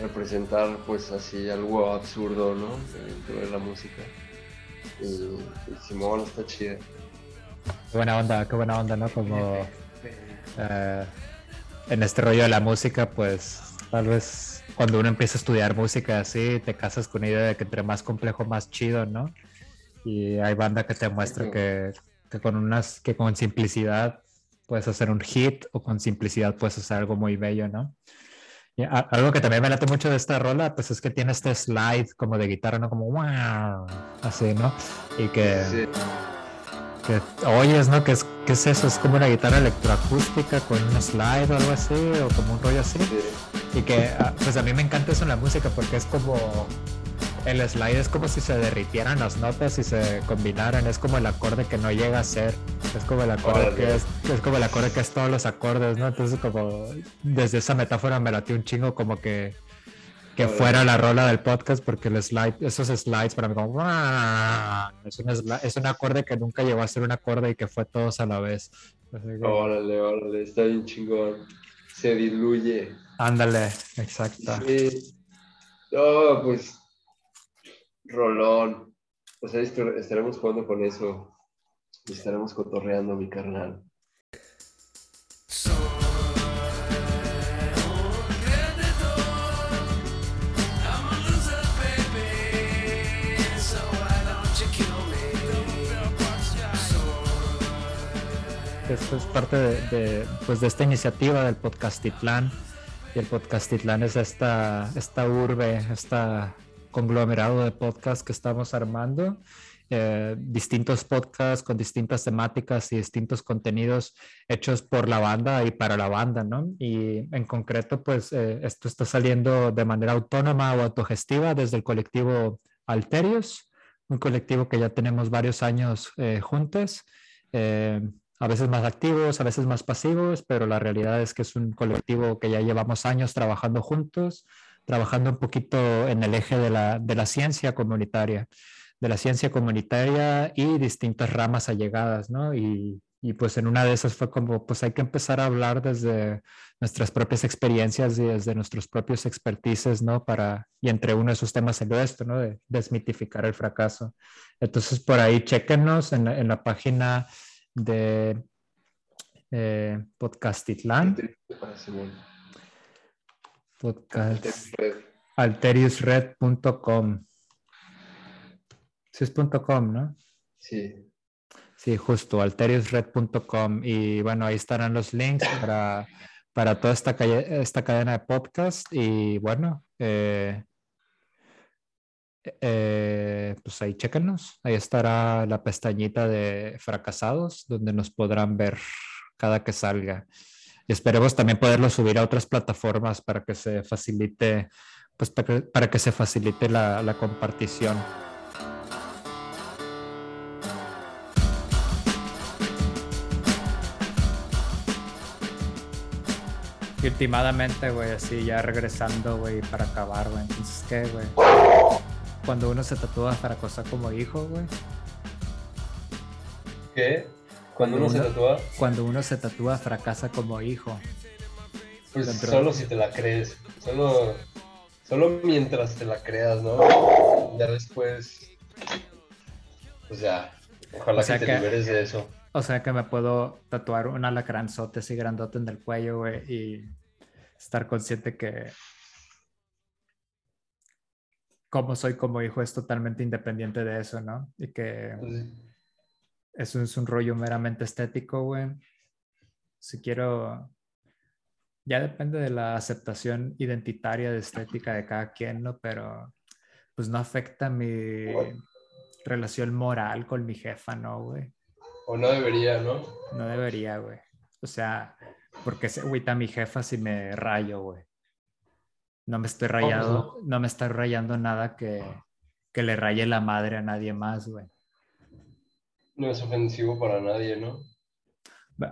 [SPEAKER 2] representar pues así algo absurdo, ¿no? Dentro de la música. Y, Simón está chida.
[SPEAKER 1] Qué buena onda, qué buena onda, ¿no? Como eh, en este rollo de la música, pues tal vez cuando uno empieza a estudiar música así, te casas con la idea de que entre más complejo, más chido, ¿no? Y hay banda que te muestra que, que con unas, que con simplicidad puedes hacer un hit o con simplicidad puedes hacer algo muy bello, ¿no? Algo que también me late mucho de esta rola, pues es que tiene este slide como de guitarra, ¿no? Como wow, así, ¿no? Y que, que oyes, ¿no? ¿Qué es, ¿Qué es eso? Es como una guitarra electroacústica con un slide o algo así, o como un rollo así. Y que, ah, pues a mí me encanta eso en la música porque es como el slide es como si se derritieran las notas y se combinaran, es como el acorde que no llega a ser, es como el acorde que es, es como el acorde que es todos los acordes, ¿no? Entonces como desde esa metáfora me latió un chingo como que que fuera la rola del podcast porque el slide, esos slides para mí como es un, es un acorde que nunca llegó a ser un acorde y que fue todos a la vez.
[SPEAKER 2] Órale, órale, está bien chingón. Se diluye.
[SPEAKER 1] Ándale, exacto.
[SPEAKER 2] Sí. No, pues Rolón. O sea, estaremos jugando con eso. Estaremos cotorreando, mi carnal.
[SPEAKER 1] Esto es parte de, pues de esta iniciativa del Podcastitlán. Y el Podcastitlán es esta, esta urbe, esta conglomerado de podcasts que estamos armando. Eh, distintos podcasts con distintas temáticas y distintos contenidos hechos por la banda y para la banda, ¿no? Y en concreto, pues eh, esto está saliendo de manera autónoma o autogestiva desde el colectivo Alterios, un colectivo que ya tenemos varios años eh, juntos. a veces más activos, a veces más pasivos, pero la realidad es que es un colectivo que ya llevamos años trabajando juntos, trabajando un poquito en el eje de la, ciencia comunitaria, de la ciencia comunitaria y distintas ramas allegadas, ¿no? Y, pues en una de esas fue como, pues hay que empezar a hablar desde nuestras propias experiencias y desde nuestros propios expertices, ¿no? Para, y entre uno de esos temas salió esto, ¿no? De desmitificar el fracaso. Entonces, por ahí, chequenos en la, página de eh, Podcastitlan. Podcast. Alteriusred.com. Sí es .com, ¿no?
[SPEAKER 2] Sí.
[SPEAKER 1] Sí, justo, alteriusred.com. Y bueno, ahí estarán los links para, para toda esta, esta cadena de podcast. Y bueno, eh, eh, pues ahí chéquenos. Ahí estará la pestañita de fracasados, donde nos podrán ver cada que salga. Y esperemos también poderlo subir a otras plataformas para que se facilite, pues para que, se facilite la, la compartición. Y últimamente, güey, así ya regresando, güey, para acabar, güey. Entonces, ¿qué, güey? Cuando uno se tatúa cosa como hijo, güey.
[SPEAKER 2] ¿Qué? Cuando, uno, se tatúa.
[SPEAKER 1] Cuando uno se tatúa, fracasa como hijo.
[SPEAKER 2] Pues solo si te la crees. Solo, solo mientras te la creas, ¿no? Ya después. Pues ya. Ojalá que te liberes de eso.
[SPEAKER 1] O sea que me puedo tatuar un alacranzote así grandote en el cuello, güey, y estar consciente que como soy como hijo es totalmente independiente de eso, ¿no? Y que pues eso es un rollo meramente estético, güey. Si quiero, ya depende de la aceptación identitaria de estética de cada quien, ¿no? Pero pues no afecta mi relación moral con mi jefa, ¿no, güey?
[SPEAKER 2] O no debería, ¿no?
[SPEAKER 1] No debería, güey. O sea, porque se agüita mi jefa si me rayo, güey. No me estoy rayando, no? me estoy rayando nada que, que le raye la madre a nadie más, güey.
[SPEAKER 2] No es ofensivo para nadie, ¿no?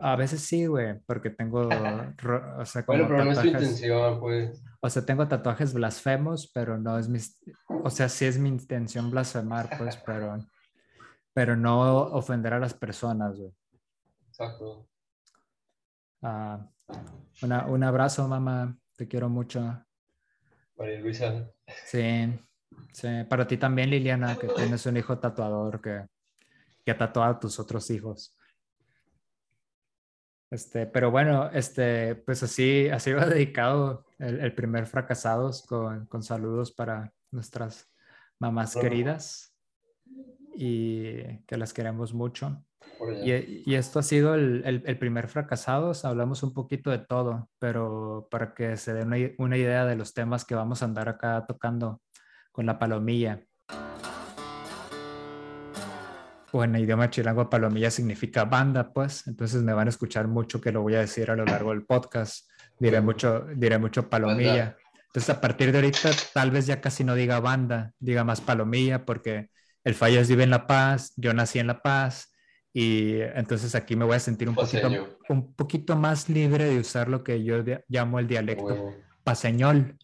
[SPEAKER 1] A veces sí, güey, porque tengo,
[SPEAKER 2] o sea, como bueno, pero no es tu intención, pues.
[SPEAKER 1] O sea, tengo tatuajes blasfemos, pero no es mi, o sea, sí es mi intención blasfemar, pues, pero pero no ofender a las personas, güey.
[SPEAKER 2] Exacto.
[SPEAKER 1] Ah, un abrazo, mamá. Te quiero mucho.
[SPEAKER 2] María Luisa.
[SPEAKER 1] Sí, sí. Para ti también, Liliana, que tienes un hijo tatuador que, que ha tatuado a tus otros hijos. Este, pero bueno, este, pues así, así va dedicado el, primer Fracasados con, con, saludos para nuestras mamás queridas y que las queremos mucho. Y, y, esto ha sido el, el, primer fracasados. Hablamos un poquito de todo, pero para que se den una, una, idea de los temas que vamos a andar acá tocando con la palomilla. Bueno, idioma chilango, palomilla significa banda, pues. Entonces me van a escuchar mucho que lo voy a decir a lo largo del podcast. Diré mucho, diré mucho palomilla. Entonces a partir de ahorita tal vez ya casi no diga banda, diga más palomilla porque el Fallas vive en La Paz, yo nací en La Paz y entonces aquí me voy a sentir un poquito, un poquito más libre de usar lo que yo llamo el dialecto paseñol.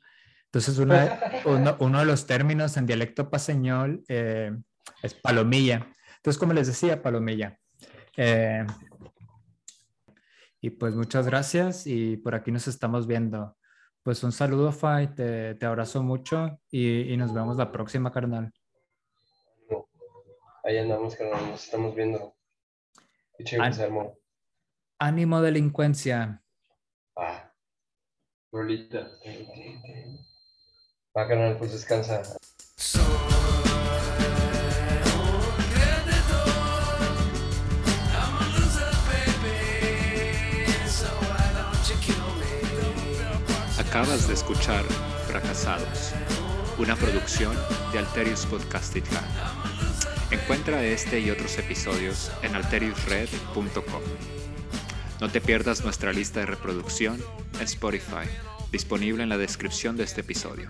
[SPEAKER 1] Entonces uno, uno, de los términos en dialecto paseñol eh, es palomilla. Entonces, como les decía, palomilla. Eh, y pues muchas gracias y por aquí nos estamos viendo. Pues un saludo, Fay, te, te abrazo mucho y, y nos vemos la próxima, carnal.
[SPEAKER 2] Ahí andamos, que nos estamos viendo. Qué chévere armó.
[SPEAKER 1] Ánimo delincuencia.
[SPEAKER 2] Ah, rolita. Va, canal, pues descansa.
[SPEAKER 3] Acabas de escuchar Fracasados, una producción de Alterius Podcast Encuentra este y otros episodios en alteriusred.com. No te pierdas nuestra lista de reproducción en Spotify, disponible en la descripción de este episodio.